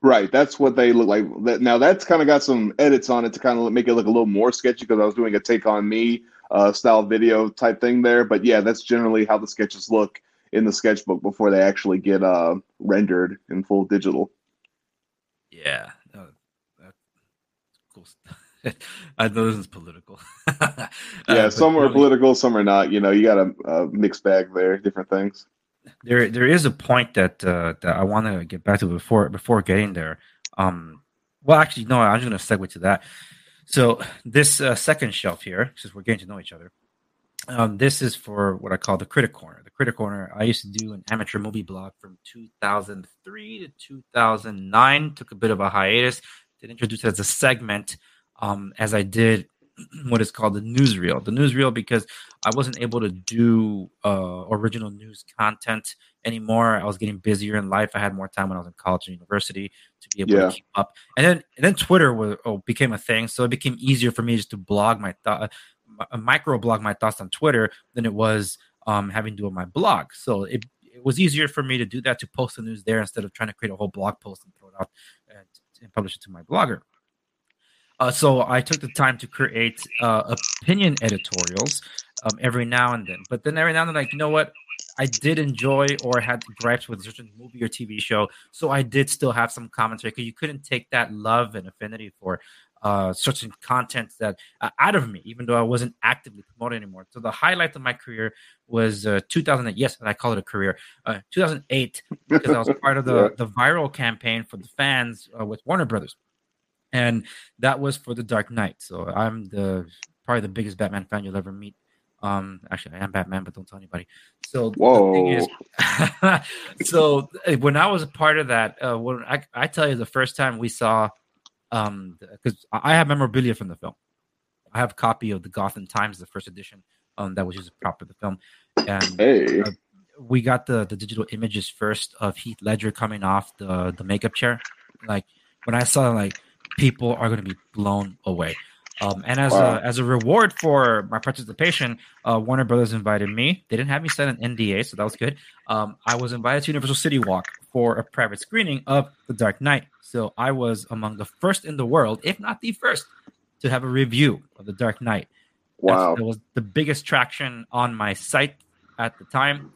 Right, that's what they look like. Now that's kind of got some edits on it to kind of make it look a little more sketchy because I was doing a take on me uh, style video type thing there. But yeah, that's generally how the sketches look in the sketchbook before they actually get uh, rendered in full digital. Yeah, that's cool. <laughs> I know this is political. <laughs> uh, yeah, some are political, some are not. You know, you got a, a, mixed bag there, different things. There, there is a point that uh, that I want to get back to before before getting there. Um, well, actually, no, I'm just going to segue to that. So this uh, second shelf here, since we're getting to know each other, um, this is for what I call the Critic Corner. The Critic Corner. I used to do an amateur movie blog from 2003 to 2009. Took a bit of a hiatus. Did introduce it as a segment um, as I did <clears throat> what is called the newsreel. The newsreel because I wasn't able to do uh, original news content anymore. I was getting busier in life. I had more time when I was in college and university to be able yeah. to keep up. And then and then Twitter was, oh, became a thing, so it became easier for me just to blog my thought, a micro blog my thoughts on Twitter than it was um, having to do my blog. So it it was easier for me to do that to post the news there instead of trying to create a whole blog post and throw it out and, and publish it to my blogger. Uh, so I took the time to create uh, opinion editorials um, every now and then. But then every now and then, like, you know what? I did enjoy or had gripes with a certain movie or TV show. So I did still have some commentary because you couldn't take that love and affinity for uh, certain content that uh, out of me, even though I wasn't actively promoting anymore. So the highlight of my career was uh, 2008. Yes, I call it a career. Uh, 2008 because I was part of the, <laughs> yeah. the viral campaign for the fans uh, with Warner Brothers and that was for the Dark Knight. So I'm the probably the biggest Batman fan you'll ever meet. Um, actually, I am Batman, but don't tell anybody. So Whoa. the thing is, <laughs> so eh, when I was a part of that, uh, when I, I tell you the first time we saw, um, because I have memorabilia from the film. I have a copy of the Gotham Times, the first edition, um, that was used as a prop for the film. and Hey, Uh, we got the the digital images first of Heath Ledger coming off the the makeup chair. Like when I saw like people are going to be blown away. Um, and as Wow. a as a reward for my participation, uh, Warner Brothers invited me. They didn't have me sign an NDA, so that was good. Um, I was invited to Universal City Walk for a private screening of The Dark Knight. So I was among the first in the world, if not the first, to have a review of The Dark Knight. That's- wow, that was the biggest traction on my site at the time.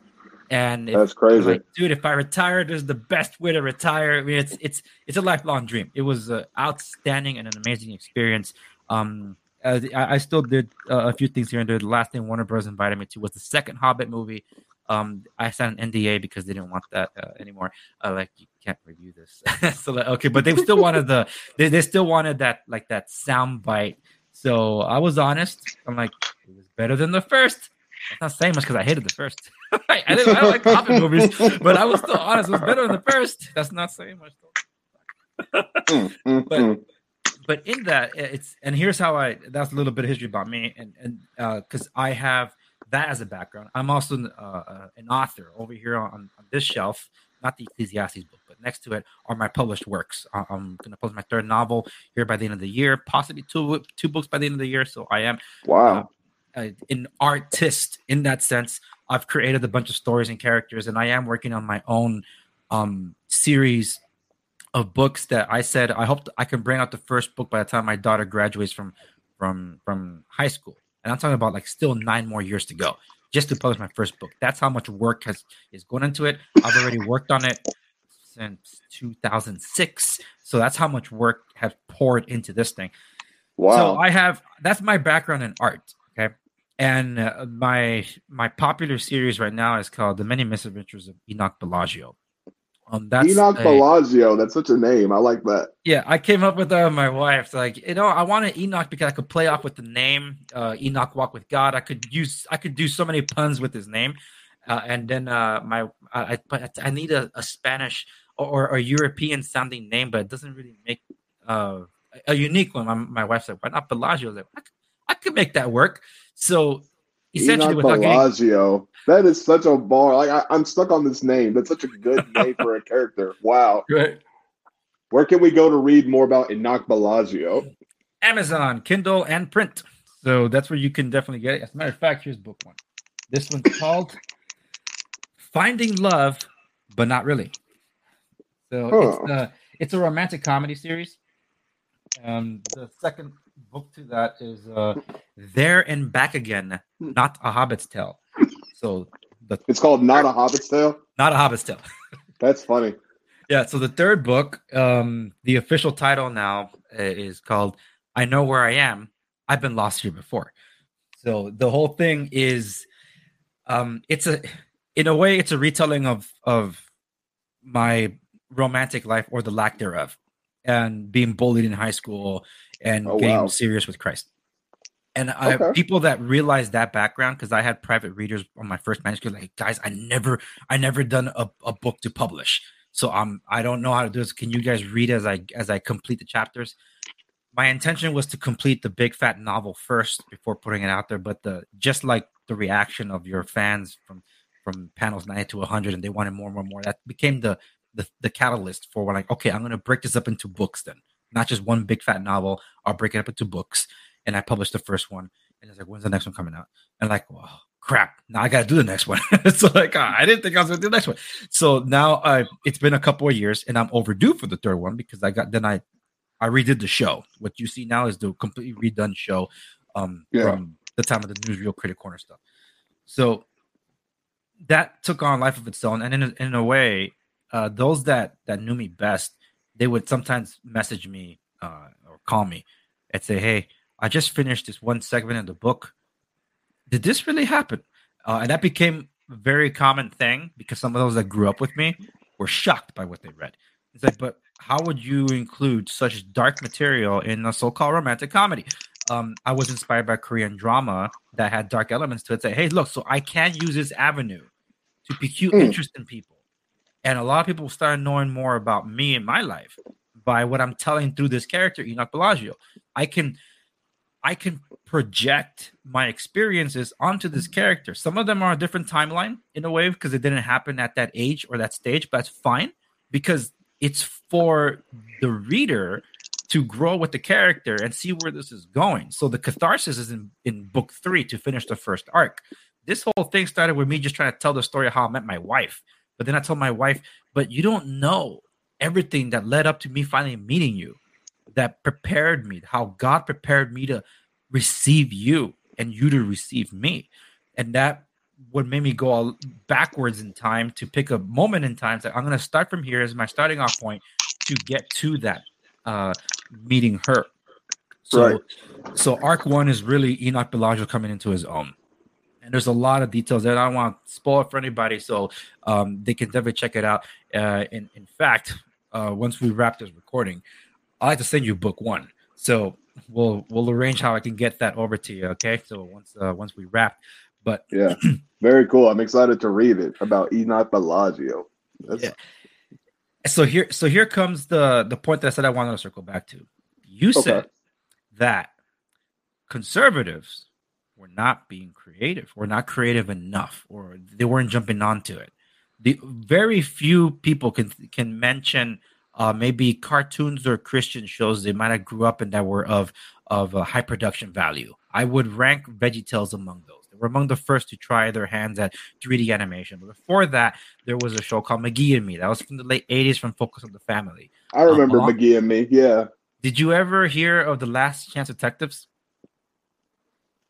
And if, that's crazy. like, dude, if I retire, this is the best way to retire. I mean, it's it's it's a lifelong dream. It was uh, outstanding and an amazing experience. Um, uh, I, I still did uh, a few things here and there. The last thing Warner Bros. invited me to was the second Hobbit movie. Um, I signed an NDA because they didn't want that uh, anymore. Uh, like you can't review this. <laughs> so like, okay, but they still wanted the they, they still wanted that like that sound bite. So I was honest. I'm like, it was better than the first. That's not saying much because I hated the first. I, <laughs> <laughs> I didn't I don't like Hobbit movies, but I was still honest. It was better than the first. That's not saying much. Though. Mm, mm, But- mm. But in that, it's and here's how I. That's a little bit of history about me, and and because I have that as a background. I'm also an, uh, uh, an author over here on, on this shelf. Not the Ecclesiastes book, but next to it are my published works. I- I'm going to publish my third novel here by the end of the year, possibly two two books by the end of the year. So I am Wow, uh, an artist in that sense. I've created a bunch of stories and characters, and I am working on my own um, series of books that I said I hope I can bring out the first book by the time my daughter graduates from from from high school. And I'm talking about like still nine more years to go just to publish my first book. That's how much work has is going into it. I've already worked on it since 2006, so that's how much work has poured into this thing. wow, So I have that's my background in art. And uh, my my popular series right now is called The Many Misadventures of Enoch Bellagio. Um, that's Enoch a- Bellagio. That's such a name. I like that. yeah, I came up with that with my wife. Like, you know, I wanted Enoch because I could play off with the name. Uh, Enoch walk with God. I could use. I could do so many puns with his name. Uh, and then uh, my, I, I, but I need a, a Spanish or, or a European sounding name, but it doesn't really make uh, a unique one. My, my wife said, "Why not Bellagio?" I was like, I could, I could make that work. So essentially, Enoch without getting Bellagio. That is such a bar. Like I, I'm stuck on this name. That's such a good <laughs> name for a character. Wow. right. Where can we go to read more about Enoch Bellagio? Amazon, Kindle, and print. So that's where you can definitely get it. As a matter of fact, here's book one. This one's called Finding Love, but not really. So Huh. it's uh, it's a romantic comedy series. Um, the second book to that is uh, There and Back Again, not a Hobbit's Tale. So the It's called Not a Hobbit's Tale. not a Hobbit's Tale. <laughs> That's funny. Yeah, so the third book, um, the official title now uh, is called I Know Where I Am. I've been lost here before. So the whole thing is um it's a in a way it's a retelling of of my romantic life or the lack thereof and being bullied in high school and Oh, getting wow. serious with Christ. And I, Okay. people that realize that background because I had private readers on my first manuscript, like guys, I never, I never done a, a book to publish, so I'm, I don't know how to do this. Can you guys read as I as I complete the chapters? My intention was to complete the big fat novel first before putting it out there, but the just like the reaction of your fans from from panels 90 to 100 and they wanted more and more and more that became the the, the catalyst for when like okay i'm going to break this up into books then not just one big fat novel i'll break it up into books and i published the first one and it's like when's the next one coming out? And like well crap now i gotta do the next one. <laughs> So like ah, i didn't think i was gonna do the next one. So now uh, it's been a couple of years and i'm overdue for the third one because i got then i i redid the show. What you see now is the completely redone show um Yeah. from the time of the newsreel critic corner stuff. So that took on life of its own and in a, in a way uh, those that that knew me best they would sometimes message me uh, or call me and say hey i just finished this one segment in the book did this really happen uh, and that became a very common thing because some of those that grew up with me were shocked by what they read it's like but how would you include such dark material in a so-called romantic comedy um, I was inspired by Korean drama that had dark elements to it. Say, hey, look, so I can use this avenue to pique Mm. interest in people. And a lot of people started knowing more about me and my life by what I'm telling through this character, Enoch Bellagio. I can I can project my experiences onto this character. Some of them are a different timeline in a way because it didn't happen at that age or that stage, but that's fine because it's for the reader to grow with the character and see where this is going. So the catharsis is in, in book three to finish the first arc. This whole thing started with me just trying to tell the story of how I met my wife. But then I told my wife, but you don't know everything that led up to me finally meeting you, that prepared me, how God prepared me to receive you and you to receive me. And that what made me go all backwards in time to pick a moment in time that I'm going to start from here as my starting off point to get to that uh, meeting her. So, right. so arc one is really Enoch Bellagio coming into his own, and there's a lot of details that I don't want to spoil for anybody, so um, they can definitely check it out. Uh, in in fact, uh, once we wrap this recording, I like to send you book one. So we'll we'll arrange how I can get that over to you. Okay, so once uh, once we wrap, but yeah, <clears throat> very cool. I'm excited to read it about Enoch Bellagio. That's... Yeah. So here, so here comes the the point that I said I wanted to circle back to. You okay. said that conservatives were not being creative, were not creative enough, or they weren't jumping onto it. The very few people can can mention uh, maybe cartoons or Christian shows they might have grew up in that were of of uh, high production value. I would rank VeggieTales among those. They were among the first to try their hands at 3D animation. But before that, there was a show called McGee and Me. That was from the late 80s from Focus on the Family. I remember um, McGee and Me. Yeah. Did you ever hear of the Last Chance Detectives?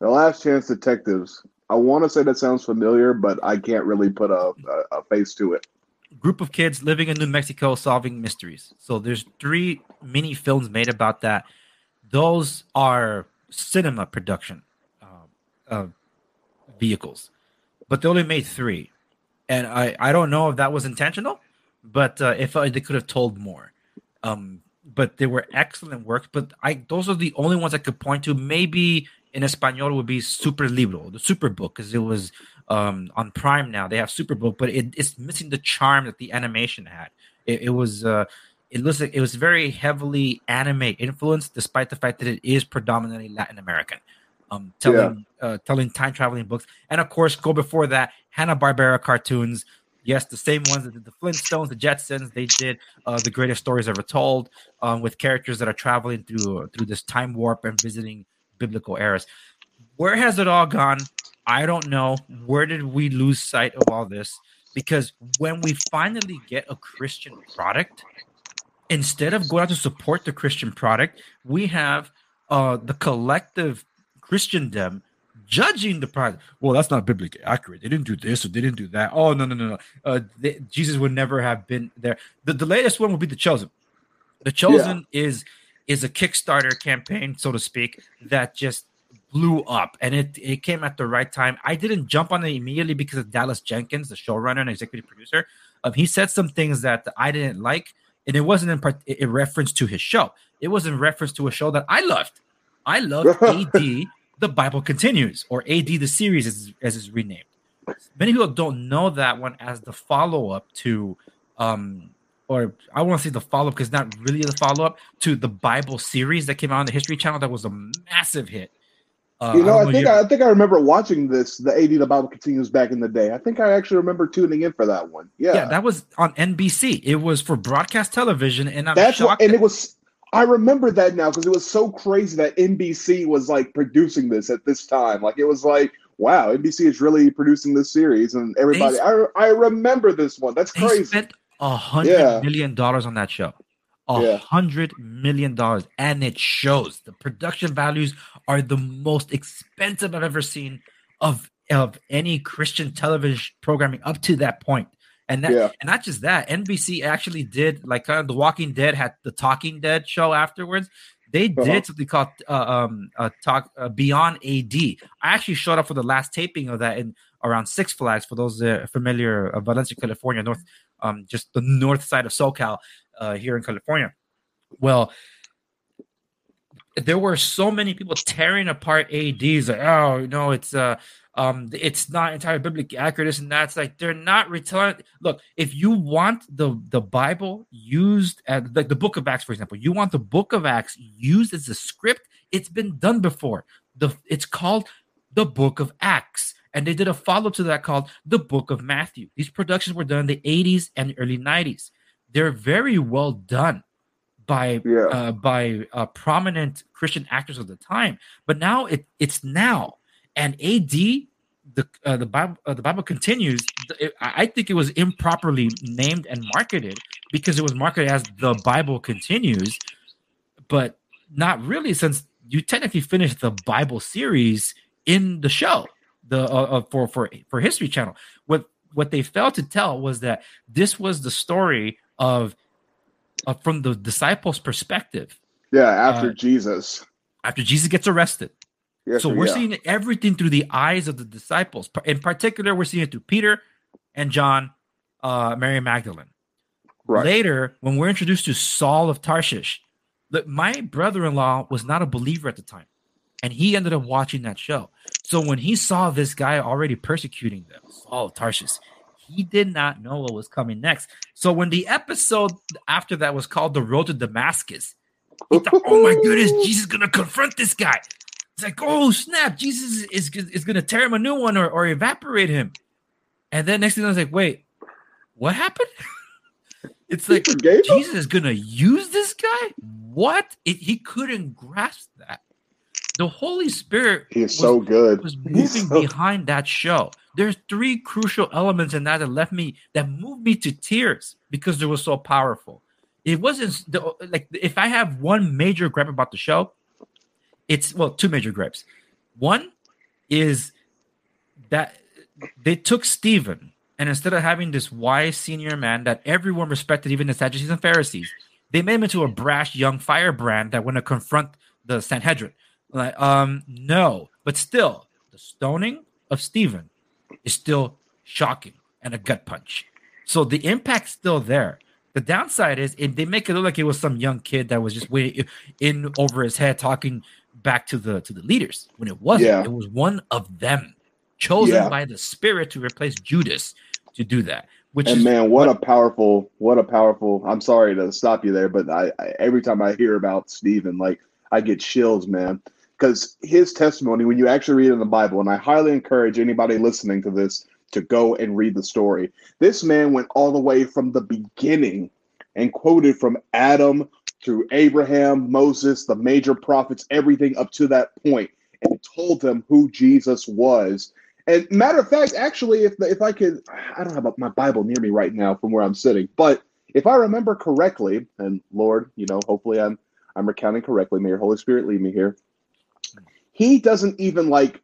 The Last Chance Detectives. I want to say that sounds familiar, but I can't really put a, a, a face to it group of kids living in New Mexico solving mysteries. So there's three mini films made about that. Those are cinema production uh, uh, vehicles, but they only made three, and I I don't know if that was intentional, but uh, if uh, they could have told more. Um, but they were excellent works. But I those are the only ones I could point to. Maybe in Espanol would be Super Libro, the Super Book, because it was um, on Prime now. They have Superbook, but it, it's missing the charm that the animation had. It, it was uh, it looks like it was very heavily anime influenced, despite the fact that it is predominantly Latin American. Um, telling yeah. uh, telling time traveling books, and of course, go before that Hanna Barbera cartoons. Yes, the same ones that did the Flintstones, the Jetsons. They did uh, the greatest stories ever told, um, with characters that are traveling through through this time warp and visiting biblical eras. Where has it all gone? I don't know where did we lose sight of all this because when we finally get a Christian product, instead of going out to support the Christian product, we have uh, the collective Christendom judging the product. Well, that's not biblically accurate. They didn't do this or they didn't do that. Oh no no no no. Uh, they, Jesus would never have been there. The, the latest one would be the Chosen. The Chosen yeah. is is a Kickstarter campaign, so to speak, that just blew up and it, it came at the right time. I didn't jump on it immediately because of Dallas Jenkins, the showrunner and executive producer. Um, he said some things that I didn't like, and it wasn't in, part, in reference to his show. It was in reference to a show that I loved. I loved <laughs> AD, The Bible Continues, or AD, the series as, as it's renamed. Many people don't know that one as the follow up to, um, or I want to say the follow up because not really the follow up to the Bible series that came out on the History Channel that was a massive hit. Uh, you know, I, I think I, I, think I remember watching this, the AD the Bible continues back in the day. I think I actually remember tuning in for that one. Yeah, yeah, that was on NBC. It was for broadcast television, and I'm That's shocked. What, and it was. I remember that now because it was so crazy that NBC was like producing this at this time. Like it was like, wow, NBC is really producing this series, and everybody. They, I I remember this one. That's crazy. Spent a hundred yeah. million dollars on that show a hundred yeah. million dollars, and it shows. The production values are the most expensive I've ever seen of of any Christian television programming up to that point. And that, yeah. and not just that, NBC actually did like kind of The Walking Dead had the Talking Dead show afterwards. They uh-huh. did something called uh, um uh, talk uh, Beyond AD. I actually showed up for the last taping of that in around Six Flags for those uh, familiar of Valencia, California, north um just the north side of SoCal uh, here in California. Well, there were so many people tearing apart ADs like, oh, no, it's uh, um, it's not entirely biblically accurate. And that's like they're not retelling. Look, if you want the the Bible used as like the Book of Acts, for example, you want the Book of Acts used as a script. It's been done before. The it's called the Book of Acts, and they did a follow-up to that called the Book of Matthew. These productions were done in the 80s and early 90s. They're very well done by Yeah. uh, by uh, prominent Christian actors of the time. But now it it's now and AD the uh, the Bible uh, the Bible continues. It, I I think it was improperly named and marketed because it was marketed as the Bible continues, but not really since you technically finished the Bible series in the show the uh, uh, for for for History Channel. What what they failed to tell was that this was the story of uh, from the disciples' perspective Yeah, after Uh, Jesus. after Jesus gets arrested. Yes, so we're yeah. seeing everything through the eyes of the disciples. In particular, we're seeing it through Peter and John, uh, Mary Magdalene. right. Later, when we're introduced to Saul of Tarshish, look, my brother-in-law was not a believer at the time, and he ended up watching that show. So when he saw this guy already persecuting them, Saul of Tarshish, he did not know what was coming next. So when the episode after that was called "The Road to Damascus," he thought, "Oh my goodness, <laughs> Jesus is gonna confront this guy." It's like, "Oh snap, Jesus is is gonna tear him a new one or, or evaporate him." And then next thing I was like, "Wait, what happened?" <laughs> It's like forgave him? Jesus is gonna use this guy. What? It, he couldn't grasp that. The Holy Spirit He is was- so good. was moving so- behind that show. There's three crucial elements in that that left me that moved me to tears because it was so powerful. It wasn't the, like if I have one major gripe about the show, it's well two major gripes. One is that they took Stephen and instead of having this wise senior man that everyone respected, even the Sadducees and Pharisees, they made him into a brash young firebrand that went to confront the Sanhedrin. Like, um, no, but still, the stoning of Stephen is still shocking and a gut punch. So the impact's still there. The downside is if they make it look like it was some young kid that was just waiting in over his head talking back to the to the leaders when it wasn't. Yeah. It was one of them chosen Yeah. by the Spirit to replace Judas to do that. Which And is man, what a powerful, what a powerful. I'm sorry to stop you there, but I, I every time I hear about Stephen, like I get chills, man, because his testimony, when you actually read in the Bible, and I highly encourage anybody listening to this to go and read the story. This man went all the way from the beginning and quoted from Adam through Abraham, Moses, the major prophets, everything up to that point, and told them who Jesus was. And matter of fact, actually, if if I could, I don't have my Bible near me right now from where I'm sitting, but if I remember correctly, and Lord, you know, hopefully I'm I'm recounting correctly. May your Holy Spirit lead me here. He doesn't even like.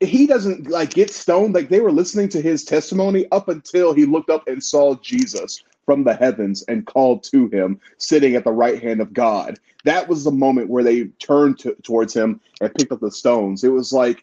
He doesn't like get stoned. Like they were listening to his testimony up until he looked up and saw Jesus from the heavens and called to him, sitting at the right hand of God. That was the moment where they turned to, towards him and picked up the stones. It was like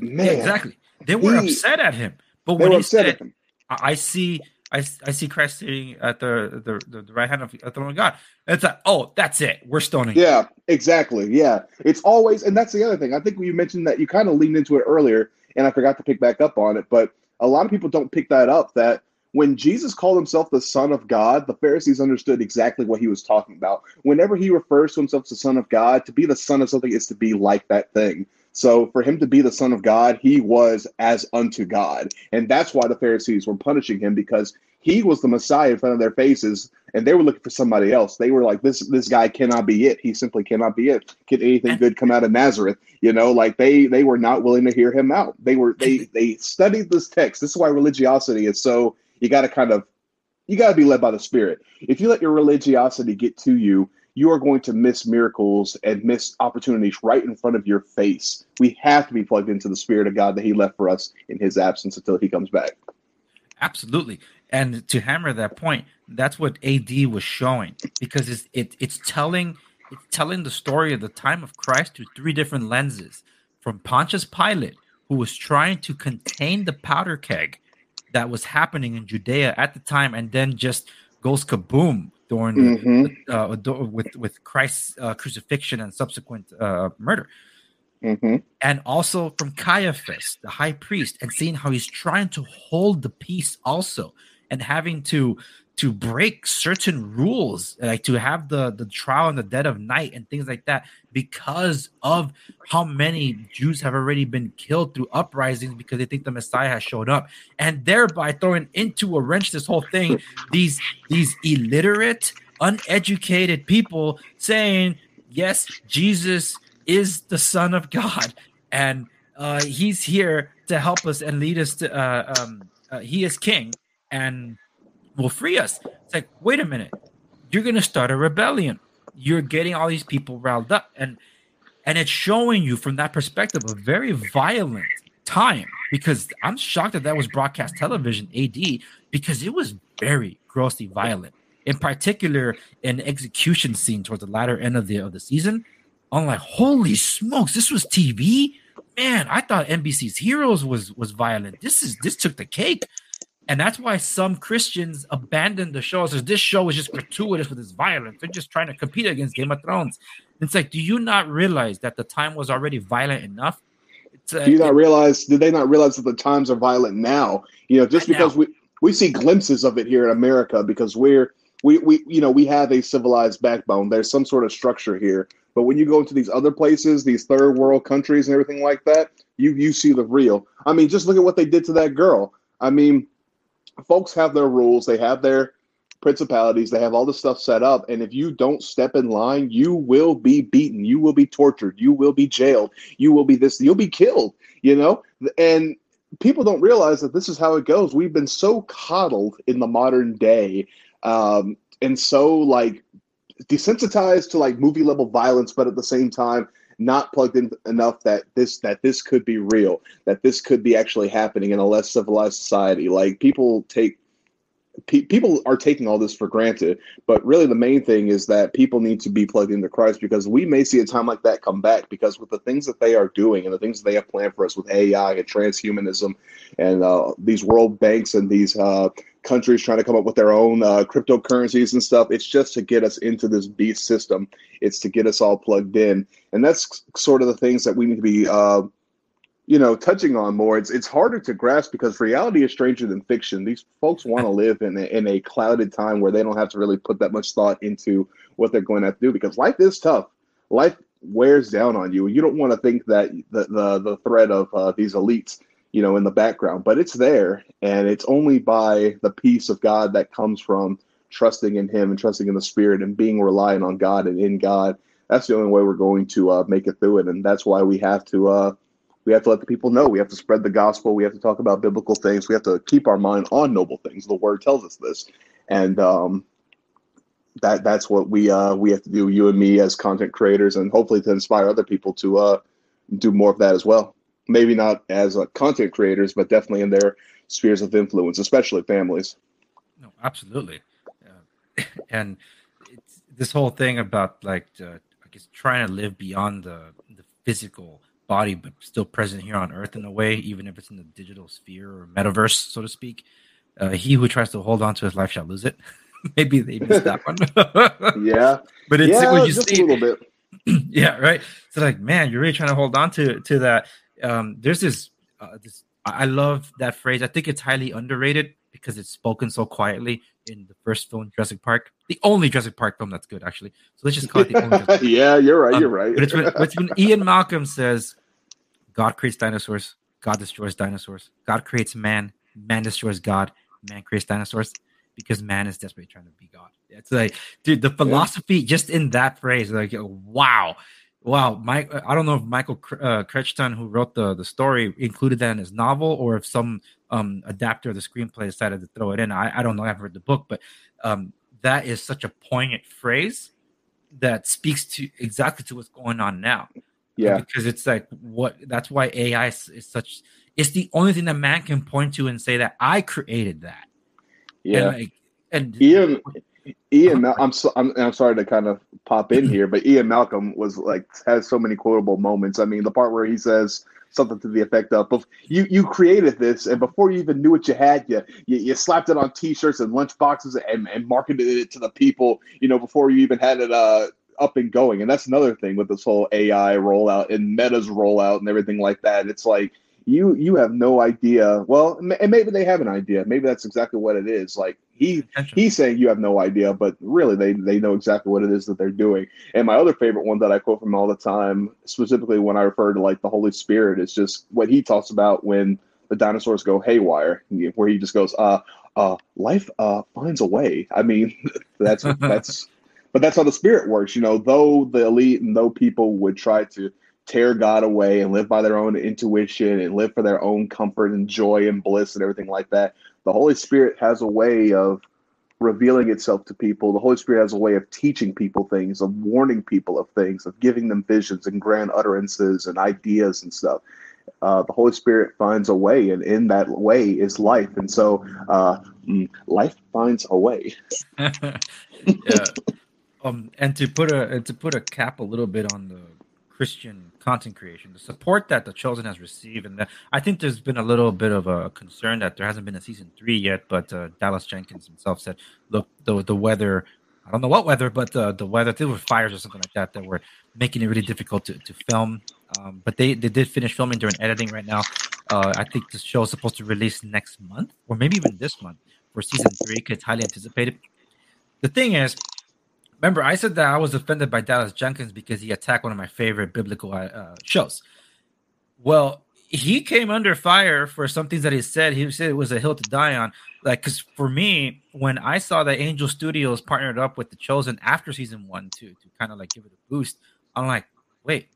man, exactly. They were he- upset at him, but when he said, at him. I I see, I, I see Christ sitting at the the, the, right hand of the throne of God. It's like, oh, that's it. We're stoning. Yeah, exactly. Yeah. It's always, and that's the other thing. I think you mentioned that you kind of leaned into it earlier, and I forgot to pick back up on it. But a lot of people don't pick that up that when Jesus called himself the Son of God, the Pharisees understood exactly what he was talking about. Whenever he refers to himself as the Son of God, to be the Son of something is to be like that thing. So for him to be the Son of God, he was as unto God. And that's why the Pharisees were punishing him because he was the Messiah in front of their faces and they were looking for somebody else. They were like, "This this guy cannot be it. He simply cannot be it. Can anything good come out of Nazareth?" You know, like they they were not willing to hear him out. They were they they studied this text. This is why religiosity is so. You got to kind of you got to be led by the Spirit. If you let your religiosity get to you, you are going to miss miracles and miss opportunities right in front of your face. We have to be plugged into the Spirit of God that He left for us in His absence until He comes back. Absolutely. And to hammer that point, that's what AD was showing because it's it, it's telling it's telling the story of the time of Christ through three different lenses. From Pontius Pilate, who was trying to contain the powder keg that was happening in Judea at the time, and then just goes kaboom during the, Mhm. uh, do- with with Christ's uh, crucifixion and subsequent uh, murder. hmm and also from Caiaphas, the high priest, and seeing how he's trying to hold the peace also, and having to to break certain rules, like to have the the trial in the dead of night and things like that, because of how many Jews have already been killed through uprisings because they think the Messiah has showed up, and thereby throwing into a wrench this whole thing. These these illiterate, uneducated people saying, "Yes, Jesus is the Son of God." and uh, he's here to help us and lead us to. Uh, um, uh, he is king and will free us. It's like, wait a minute, you're going to start a rebellion. You're getting all these people riled up, and and it's showing you from that perspective a very violent time because I'm shocked that that was broadcast television AD because it was very grossly violent. In particular, an execution scene towards the latter end of the of the season. I'm like, holy smokes, this was TV. Man, I thought NBC's Heroes was was violent. This is this took the cake, and that's why some Christians abandoned the show. So this show is just gratuitous with its violence. They're just trying to compete against Game of Thrones. It's like, do you not realize that the time was already violent enough? Uh, Do you not it- realize? Did they not realize that the times are violent now? You know, just because now. we we see glimpses of it here in America because we're we we you know we have a civilized backbone. There's some sort of structure here. But when you go into these other places, these third world countries and everything like that, you you see the real. I mean, just look at what they did to that girl. I mean, folks have their rules. They have their principalities. They have all this stuff set up. And if you don't step in line, you will be beaten. You will be tortured. You will be jailed. You will be this. You'll be killed. You know. And people don't realize that this is how it goes. We've been so coddled in the modern day, um, and so like desensitized to like movie level violence, but at the same time not plugged in enough that this that this could be real, that this could be actually happening in a less civilized society. Like people take pe- people are taking all this for granted, but really the main thing is that people need to be plugged into Christ because we may see a time like that come back because with the things that they are doing and the things they have planned for us with AI and transhumanism and uh, these world banks and these uh, countries trying to come up with their own uh, cryptocurrencies and stuff, it's just to get us into this beast system. It's to get us all plugged in, and that's sort of the things that we need to be. You know, touching on more, it's it's harder to grasp because reality is stranger than fiction. These folks want to <laughs> live in a, in a clouded time where they don't have to really put that much thought into what they're going to have to do because life is tough. Life wears down on you. You don't want to think that the the, the threat of uh, these elites, you know, in the background, but it's there, and it's only by the peace of God that comes from trusting in Him and trusting in the Spirit and being reliant on God and in God. That's the only way we're going to uh, make it through it, and that's why we have to. Uh, we have to let the people know. We have to spread the gospel. We have to talk about biblical things. We have to keep our mind on noble things. The word tells us this, and um, that that's what we uh, we have to do. You and me as content creators, and hopefully to inspire other people to uh, do more of that as well. Maybe not as uh, content creators, but definitely in their spheres of influence, especially families. No, absolutely. Uh, <coughs> and this whole thing about like uh, I guess trying to live beyond the the physical body, but still present here on Earth in a way, even if it's in the digital sphere or metaverse, so to speak. Uh, he who tries to hold on to his life shall lose it. <laughs> Maybe they missed that one. <laughs> Yeah, but it's yeah, when you see a little bit. <clears throat> yeah, right. So like, man, you're really trying to hold on to to that. Um, there's this, uh, this. I love that phrase. I think it's highly underrated because it's spoken so quietly in the first film, Jurassic Park, the only Jurassic Park film that's good, actually. So let's just call it the only. Jurassic <laughs> yeah, you're right. Um, You're right. But it's when, it's when Ian Malcolm says, "God creates dinosaurs, God destroys dinosaurs. God creates man, man destroys God, man creates dinosaurs." Because man is desperately trying to be God. It's like, dude, the philosophy just in that phrase, like, wow, wow. Mike, I don't know if Michael uh, Crichton, who wrote the the story, included that in his novel, or if some um adapter of the screenplay decided to throw it in. I, I don't know. I haven't read the book, but um, that is such a poignant phrase that speaks to exactly to what's going on now. Yeah, because it's like what that's why AI is, is such. It's the only thing that man can point to and say that I created that. yeah. And like, and Ian, <laughs> Ian, Mal- I'm so, I'm I'm sorry to kind of pop in here, but Ian Malcolm was like has so many quotable moments. I mean, the part where he says something to the effect of, "Bef- "You you created this, and before you even knew what you had, you you, you slapped it on T-shirts and lunch boxes and, and marketed it to the people. You know, before you even had it uh up and going. And that's another thing with this whole AI rollout and Meta's rollout and everything like that. It's like you you have no idea. Well, and maybe they have an idea. Maybe that's exactly what it is. Like he he's saying you have no idea, but really they they know exactly what it is that they're doing. And my other favorite one that I quote from all the time, specifically when I refer to like the Holy Spirit, is just what he talks about when the dinosaurs go haywire, where he just goes, uh, uh, life uh finds a way. I mean, <laughs> that's that's but that's how the spirit works, you know, though the elite and though people would try to tear God away and live by their own intuition and live for their own comfort and joy and bliss and everything like that. The Holy Spirit has a way of revealing itself to people. The Holy Spirit has a way of teaching people things, of warning people of things, of giving them visions and grand utterances and ideas and stuff. Uh, the Holy Spirit finds a way, and in that way is life. And so, uh, mm, life finds a way. <laughs> yeah. Um, and to put a and to put a cap a little bit on the Christian content creation, the support that the Chosen has received, and the, I think there's been a little bit of a concern that there hasn't been a season three yet. But uh, Dallas Jenkins himself said, "Look, the the weather, I don't know what weather, but uh, the weather, there were fires or something like that that were making it really difficult to, to film. Um, but they they did finish filming during editing right now. Uh, I think the show is supposed to release next month or maybe even this month for season three. because It's highly anticipated. The thing is, remember I said that I was offended by Dallas Jenkins because he attacked one of my favorite biblical uh, shows. Well, he came under fire for some things that he said. He said it was a hill to die on. Like, because for me, when I saw that Angel Studios partnered up with The Chosen after season one to to kind of like give it a boost, I'm like, wait,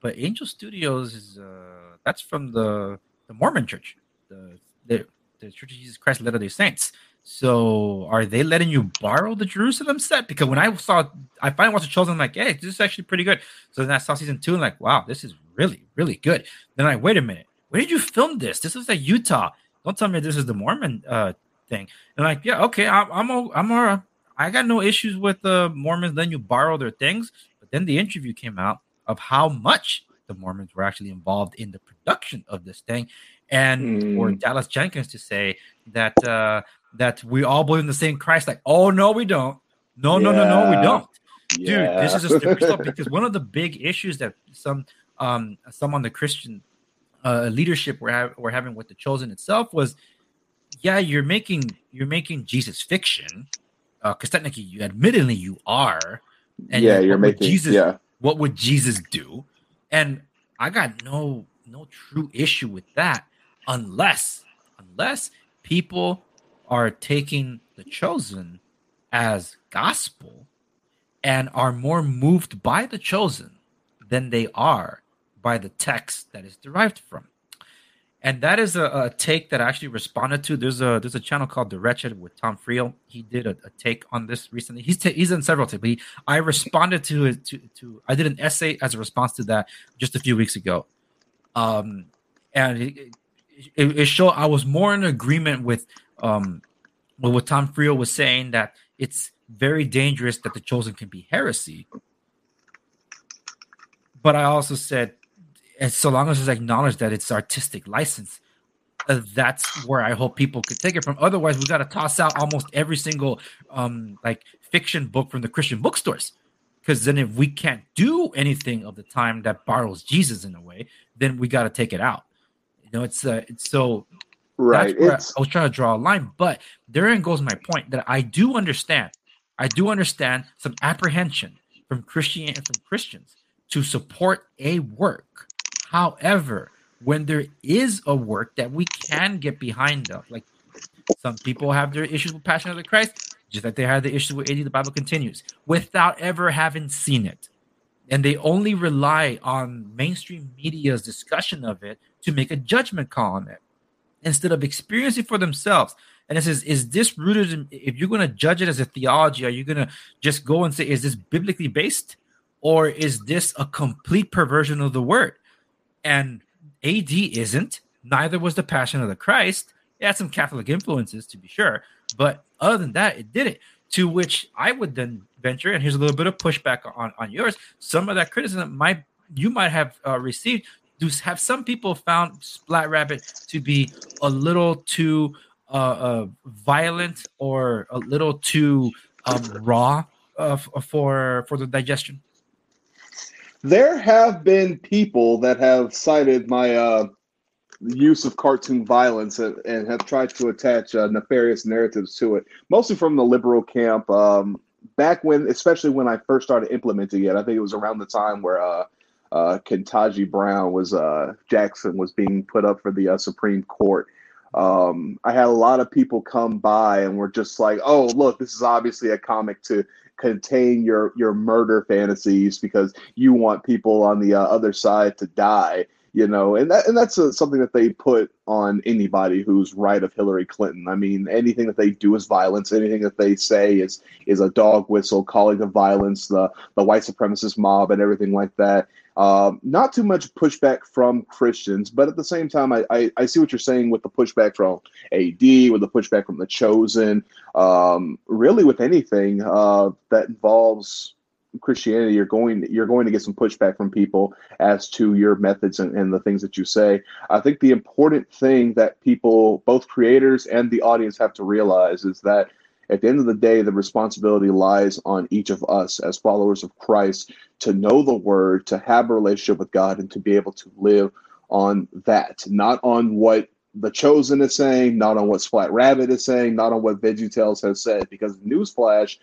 but Angel Studios is uh that's from the the Mormon Church, the the, the Church of Jesus Christ Latter Day Saints. So are they letting you borrow the Jerusalem set? Because when I saw, I finally watched the Chosen, I'm like, hey, this is actually pretty good. So then I saw season two, and like, wow, this is really, really good. Then I wait a minute, where did you film this? This is like Utah. Don't tell me this is the Mormon uh thing. And like, yeah, okay, I, I'm I'm I'm I got no issues with the Mormons letting you borrow their things. But then the interview came out of how much the Mormons were actually involved in the production of this thing, and mm. for Dallas Jenkins to say that. uh that we all believe in the same Christ. Like, oh no, we don't. No, yeah. no, no, no, we don't. Yeah. Dude, this is a stupid stuff <laughs> because one of the big issues that some um some on the Christian uh, leadership we're, ha- we're having with the chosen itself was yeah you're making you're making jesus fiction because uh, technically you admittedly you are and yeah you're making jesus yeah what would jesus do and i got no no true issue with that unless unless people are taking the chosen as gospel and are more moved by the chosen than they are by the text that is derived from. And that is a, a take that I actually responded to. There's a there's a channel called The Wretched with Todd Friel. He did a, a take on this recently. He's ta- he's in several takes, but he, I responded to it to, to I did an essay as a response to that just a few weeks ago. Um, and it, it, it showed I was more in agreement with um, well, what Todd Friel was saying that it's very dangerous that the chosen can be heresy. But I also said, and so long as it's acknowledged that it's artistic license, uh, that's where I hope people could take it from. Otherwise, we got to toss out almost every single um like fiction book from the Christian bookstores. Because then, if we can't do anything of the time that borrows Jesus in a way, then we got to take it out. You know, it's uh, it's so Right. I, I was trying to draw a line, but therein goes my point that I do understand. I do understand some apprehension from Christian and from Christians to support a work. However, when there is a work that we can get behind of, like some people have their issues with Passion of the Christ, just like they had the issues with AD, the Bible continues, without ever having seen it. And they only rely on mainstream media's discussion of it to make a judgment call on it instead of experiencing for themselves. And it says, is this rooted in, if you're going to judge it as a theology, are you going to just go and say, is this biblically based? Or is this a complete perversion of the word? And AD isn't. Neither was the Passion of the Christ. It had some Catholic influences, to be sure. But other than that, it did it. To which I would then venture, and here's a little bit of pushback on, on yours. Some of that criticism might you might have uh, received do have some people found Splat Rabbit to be a little too uh, uh, violent or a little too um, raw uh, for for the digestion? There have been people that have cited my uh, use of cartoon violence and, and have tried to attach uh, nefarious narratives to it, mostly from the liberal camp. Um, back when, especially when I first started implementing it, I think it was around the time where uh, Ketanji Brown was uh, Jackson was being put up for the uh, Supreme Court. Um, I had a lot of people come by and were just like, "Oh, look, this is obviously a comic to contain your your murder fantasies because you want people on the uh, other side to die." You know, and that and that's uh, something that they put on anybody who's right of Hillary Clinton. I mean, anything that they do is violence. Anything that they say is is a dog whistle, calling of violence, the the white supremacist mob, and everything like that. Um, not too much pushback from Christians, but at the same time, I, I, I, see what you're saying with the pushback from AD, with the pushback from the Chosen. Um, really, with anything uh, that involves Christianity, you're going you're going to get some pushback from people as to your methods and, and the things that you say. I think the important thing that people, both creators and the audience, have to realize is that at the end of the day, the responsibility lies on each of us as followers of Christ to know the word, to have a relationship with God, and to be able to live on that, not on what the chosen is saying, not on what Splat Rabbit is saying, not on what VeggieTales has said. Because newsflash,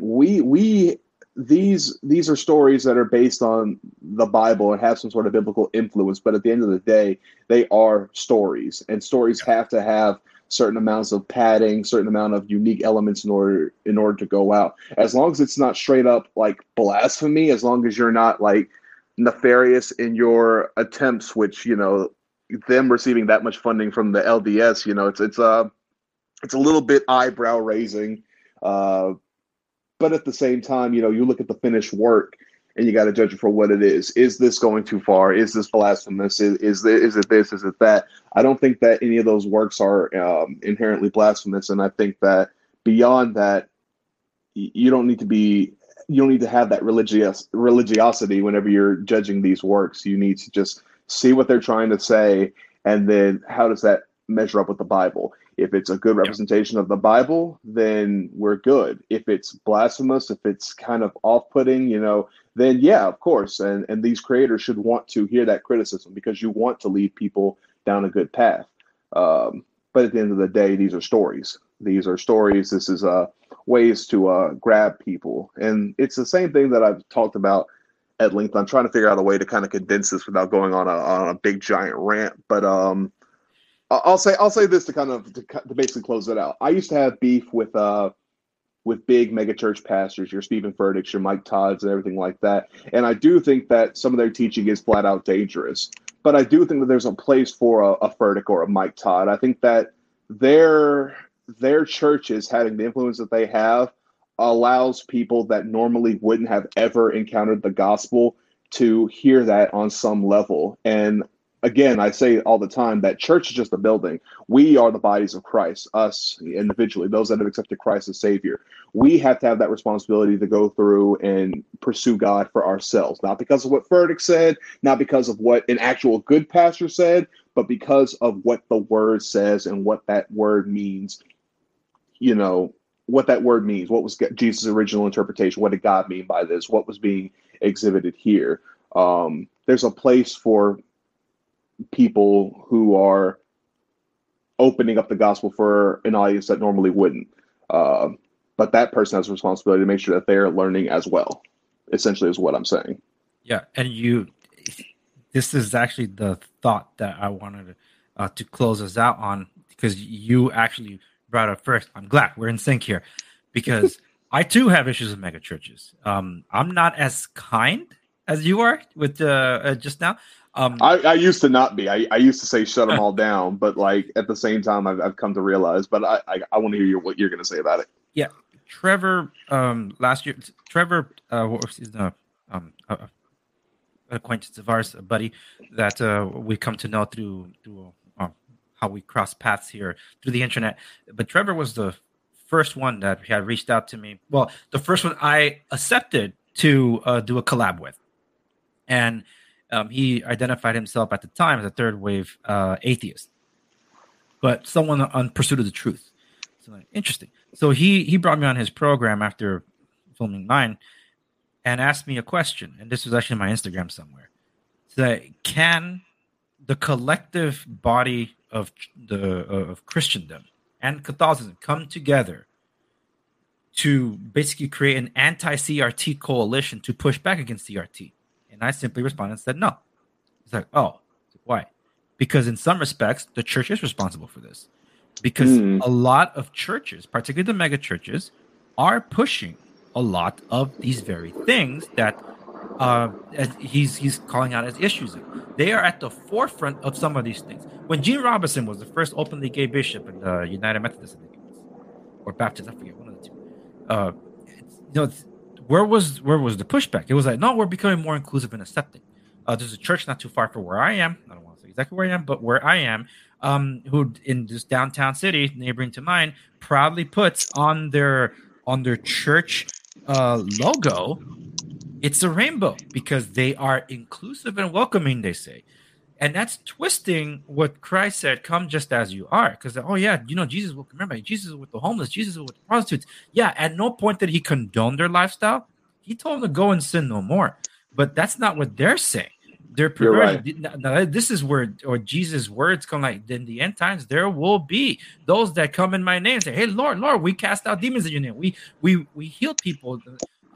we we these these are stories that are based on the Bible and have some sort of biblical influence, but at the end of the day, they are stories, and stories have to have certain amounts of padding, certain amount of unique elements in order in order to go out. As long as it's not straight up like blasphemy, as long as you're not like nefarious in your attempts, which you know them receiving that much funding from the LDS, you know, it's it's a uh, it's a little bit eyebrow raising. Uh, but at the same time, you know, you look at the finished work and you got to judge it for what it is. Is this going too far? Is this blasphemous? Is is, is it this? Is it that? I don't think that any of those works are um, inherently blasphemous, and I think that beyond that, you don't need to be you don't need to have that religious religiosity whenever you're judging these works. You need to just see what they're trying to say, and then how does that measure up with the Bible? If it's a good representation yeah. of the Bible, then we're good. If it's blasphemous, if it's kind of off-putting, you know, then yeah, of course. And and these creators should want to hear that criticism because you want to lead people down a good path. Um, but at the end of the day, these are stories. These are stories. This is uh, ways to uh, grab people, and it's the same thing that I've talked about at length. I'm trying to figure out a way to kind of condense this without going on a on a big giant rant. But um, I'll say I'll say this to kind of to, to basically close it out. I used to have beef with uh with big megachurch pastors, your Steven Furtick's, your Mike Todd's, and everything like that. And I do think that some of their teaching is flat out dangerous. But I do think that there's a place for a, a Furtick or a Mike Todd. I think that their their churches having the influence that they have allows people that normally wouldn't have ever encountered the gospel to hear that on some level. And again, I say all the time that church is just a building. We are the bodies of Christ, us individually, those that have accepted Christ as Savior. We have to have that responsibility to go through and pursue God for ourselves, not because of what Furtick said, not because of what an actual good pastor said, but because of what the word says and what that word means. You know, what that word means. What was Jesus' original interpretation? What did God mean by this? What was being exhibited here? Um, there's a place for people who are opening up the gospel for an audience that normally wouldn't. Uh, but that person has a responsibility to make sure that they're learning as well. Essentially, is what I'm saying. Yeah, and you. This is actually the thought that I wanted uh, to close us out on because you actually brought up first. I'm glad we're in sync here because <laughs> I too have issues with mega churches. Um, I'm not as kind as you are with uh, uh, just now. Um, I, I, used to not be. I, I used to say shut them <laughs> all down, but like at the same time, I've, I've come to realize. But I I, I want to hear your, what you're going to say about it. Yeah, Trevor. Um, last year, Trevor. Uh, what was his uh, um, uh, acquaintance of ours, a buddy that uh, we come to know through through uh, how we cross paths here through the internet. But Trevor was the first one that had reached out to me. Well, the first one I accepted to uh, do a collab with, and um, he identified himself at the time as a third wave uh, atheist, but someone on pursuit of the truth. So like, interesting. So he he brought me on his program after filming mine, and asked me a question. And this was actually my Instagram somewhere. That can the collective body of the of Christendom and Catholicism come together to basically create an anti-CRT coalition to push back against CRT? And I simply responded and said no. It's like, oh, why? Because in some respects, the church is responsible for this. Because mm. a lot of churches, particularly the mega churches, are pushing a lot of these very things that uh, he's he's calling out as issues. They are at the forefront of some of these things. When Gene Robinson was the first openly gay bishop in the United Methodist, or Baptist, I forget one of the two. Uh, you know, where was where was the pushback? It was like, no, we're becoming more inclusive and accepting. Uh, there's a church not too far from where I am. I don't want to say exactly where I am, but where I am, um, who in this downtown city, neighboring to mine, proudly puts on their on their church uh, logo, it's a rainbow because they are inclusive and welcoming. They say, and that's twisting what Christ said, "Come just as you are." Because oh yeah, you know Jesus will remember Jesus with the homeless, Jesus with the prostitutes. Yeah, at no point did he condone their lifestyle. He told them to go and sin no more. But that's not what they're saying. They're perverted. Right. Now, this is where or Jesus' words come like in the end times, there will be those that come in my name and say, Hey Lord, Lord, we cast out demons in your name. We we we healed people.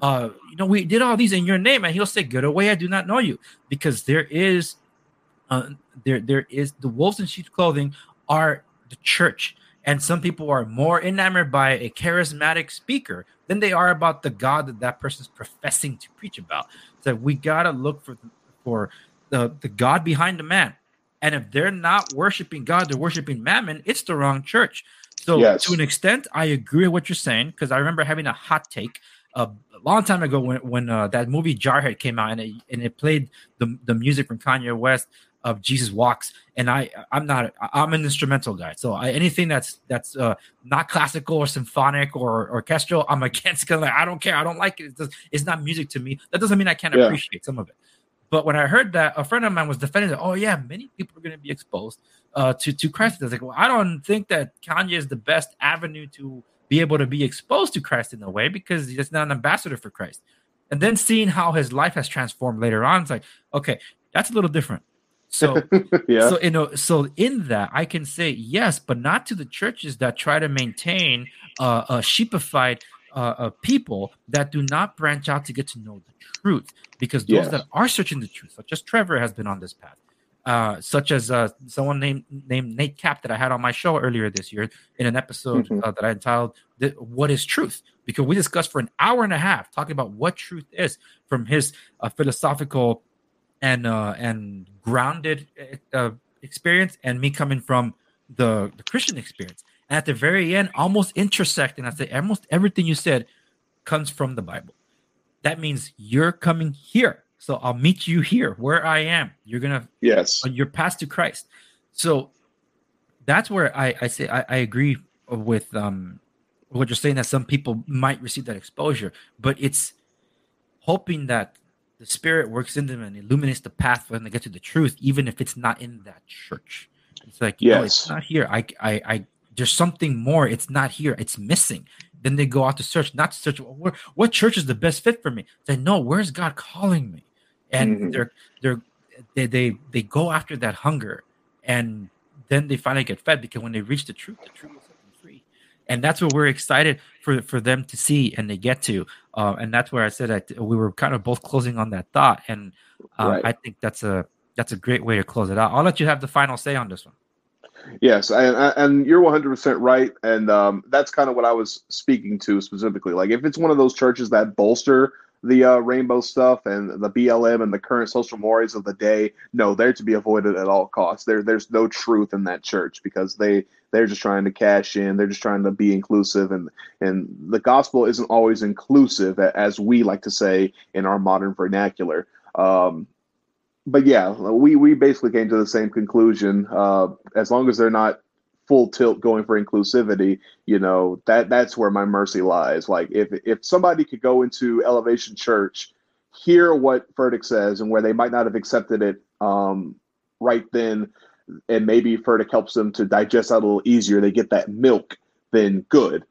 Uh, you know, we did all these in your name, and he'll say, Get away, I do not know you. Because there is uh there there is the wolves in sheep's clothing are the church. And some people are more enamored by a charismatic speaker than they are about the God that that person's professing to preach about. So we gotta look for for the, the God behind the man. And if they're not worshiping God, they're worshiping Mammon, it's the wrong church. So yes. to an extent, I agree with what you're saying because I remember having a hot take a long time ago when when uh, that movie Jarhead came out and it, and it played the the music from Kanye West of Jesus Walks, and I I'm not I'm an instrumental guy, so I, anything that's that's uh, not classical or symphonic or, orchestral, I'm against. Cause like, I don't care, I don't like it. It's, it's not music to me. That doesn't mean I can't yeah. appreciate some of it. But when I heard that, a friend of mine was defending it. Oh yeah, many people are going to be exposed uh, to to Christ. I was like, well, I don't think that Kanye is the best avenue to be able to be exposed to Christ in a way because he's not an ambassador for Christ. And then seeing how his life has transformed later on, it's like, okay, that's a little different. So, <laughs> yeah. so you know, so in that I can say yes, but not to the churches that try to maintain uh, a sheepified uh, uh, people that do not branch out to get to know the truth because those yes. that are searching the truth, such as Trevor has been on this path, uh, such as uh, someone named named Nate Cap that I had on my show earlier this year in an episode mm-hmm. uh, that I entitled "What Is Truth," because we discussed for an hour and a half talking about what truth is from his uh, philosophical and uh, and grounded uh, experience, and me coming from the the Christian experience. And at the very end, almost intersecting, I say almost everything you said comes from the Bible that means you're coming here. So I'll meet you here where I am. You're gonna yes, you're past to Christ. So that's where I I say I, I agree with um what you're saying that some people might receive that exposure, but it's hoping that the Spirit works in them and illuminates the path for them to get to the truth, even if it's not in that church. It's like, yes. it's not here. I, I, I, there's something more. It's not here. It's missing. Then they go out to search, not to search where, what church is the best fit for me. They know where's God calling me, and mm-hmm. they're they're they, they they go after that hunger, and then they finally get fed because when they reach the truth, the truth will set them free, and that's what we're excited for for them to see and they get to, uh, and that's where I said that we were kind of both closing on that thought, and uh, right. I think that's a that's a great way to close it out. I'll let you have the final say on this one. Yes, and and you're 100 percent right, and um, that's kind of what I was speaking to specifically. Like, if it's one of those churches that bolster the uh, rainbow stuff and the BLM and the current social mores of the day, no, they're to be avoided at all costs. There, there's no truth in that church because they they're just trying to cash in. They're just trying to be inclusive, and and the gospel isn't always inclusive, as we like to say in our modern vernacular. Um, but yeah, we we basically came to the same conclusion. Uh, as long as they're not full tilt going for inclusivity, you know that that's where my mercy lies. Like if if somebody could go into Elevation Church, hear what Furtick says, and where they might not have accepted it um, right then, and maybe Furtick helps them to digest that a little easier. They get that milk, then good.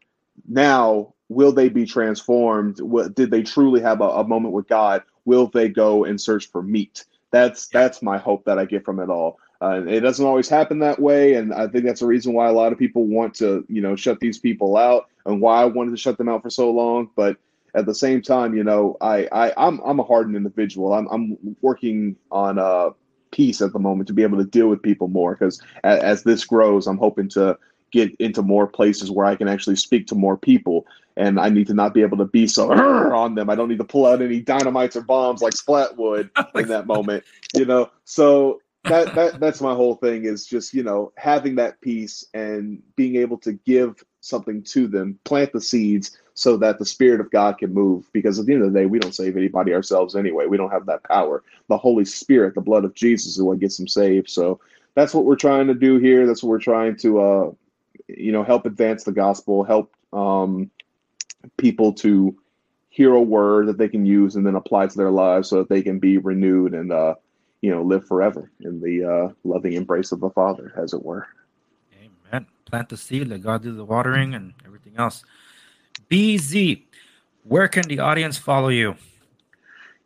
Now will they be transformed? What, did they truly have a, a moment with God? Will they go and search for meat? That's that's my hope that I get from it all. Uh, it doesn't always happen that way, and I think that's the reason why a lot of people want to, you know, shut these people out, and why I wanted to shut them out for so long. But at the same time, you know, I, I I'm I'm a hardened individual. I'm I'm working on uh peace at the moment to be able to deal with people more because as, as this grows, I'm hoping to get into more places where I can actually speak to more people. And I need to not be able to be so <laughs> on them. I don't need to pull out any dynamites or bombs like Splat would <laughs> in that moment, you know. So that that that's my whole thing is just you know having that peace and being able to give something to them, plant the seeds so that the spirit of God can move. Because at the end of the day, we don't save anybody ourselves anyway. We don't have that power. The Holy Spirit, the blood of Jesus, is what gets them saved. So that's what we're trying to do here. That's what we're trying to, uh, you know, help advance the gospel, help um, people to hear a word that they can use and then apply to their lives so that they can be renewed and, uh, you know, live forever in the uh, loving embrace of the Father, as it were. Amen. Plant the seed, let God do the watering and everything else. BeeZ, where can the audience follow you?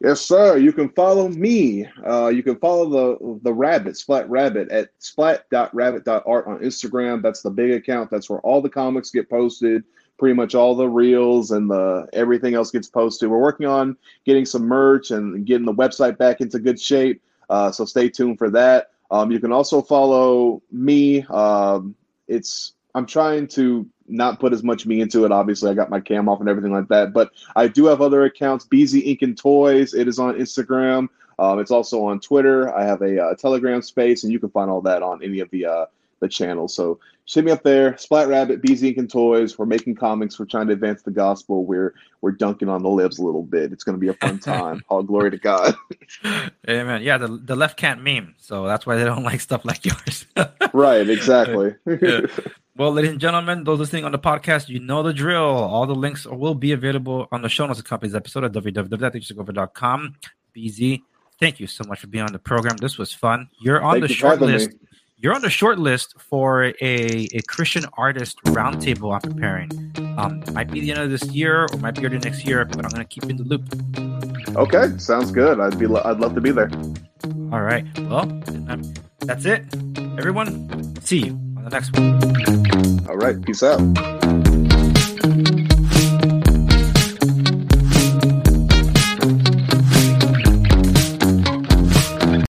Yes, sir. You can follow me. Uh, you can follow the the rabbit, Splat Rabbit, at splat.rabbit.art on Instagram. That's the big account. That's where all the comics get posted. Pretty much all the reels and the everything else gets posted. We're working on getting some merch and getting the website back into good shape. Uh, so stay tuned for that. Um, you can also follow me. Um, it's I'm trying to not put as much me into it. Obviously, I got my cam off and everything like that. But I do have other accounts. BeeZ Ink and Toys. It is on Instagram. Um, it's also on Twitter. I have a, uh, Telegram space, and you can find all that on any of the uh, the channels. So hit me up there. Splat Rabbit, BeeZ Ink and Toys. We're making comics. We're trying to advance the gospel. We're we're dunking on the libs a little bit. It's going to be a fun <laughs> time. All glory to God. <laughs> Amen. Yeah, the the left can't meme, so that's why they don't <laughs> like stuff like yours. right. Exactly. yeah. Well, ladies and gentlemen, those listening on the podcast, you know the drill. All the links will be available on the show notes of company's episode at www.theandressegovia.com. BeeZ, thank you so much for being on the program. This was fun. You're on Thank the you short list. me. You're on the short list for a, a Christian artist roundtable I'm preparing. Um, might be the end of this year or might be early next year, but I'm going to keep you in the loop. Okay, sounds good. I'd be I'd love to be there. All right. Well, that's it. Everyone, see you on the next one. All right, peace out.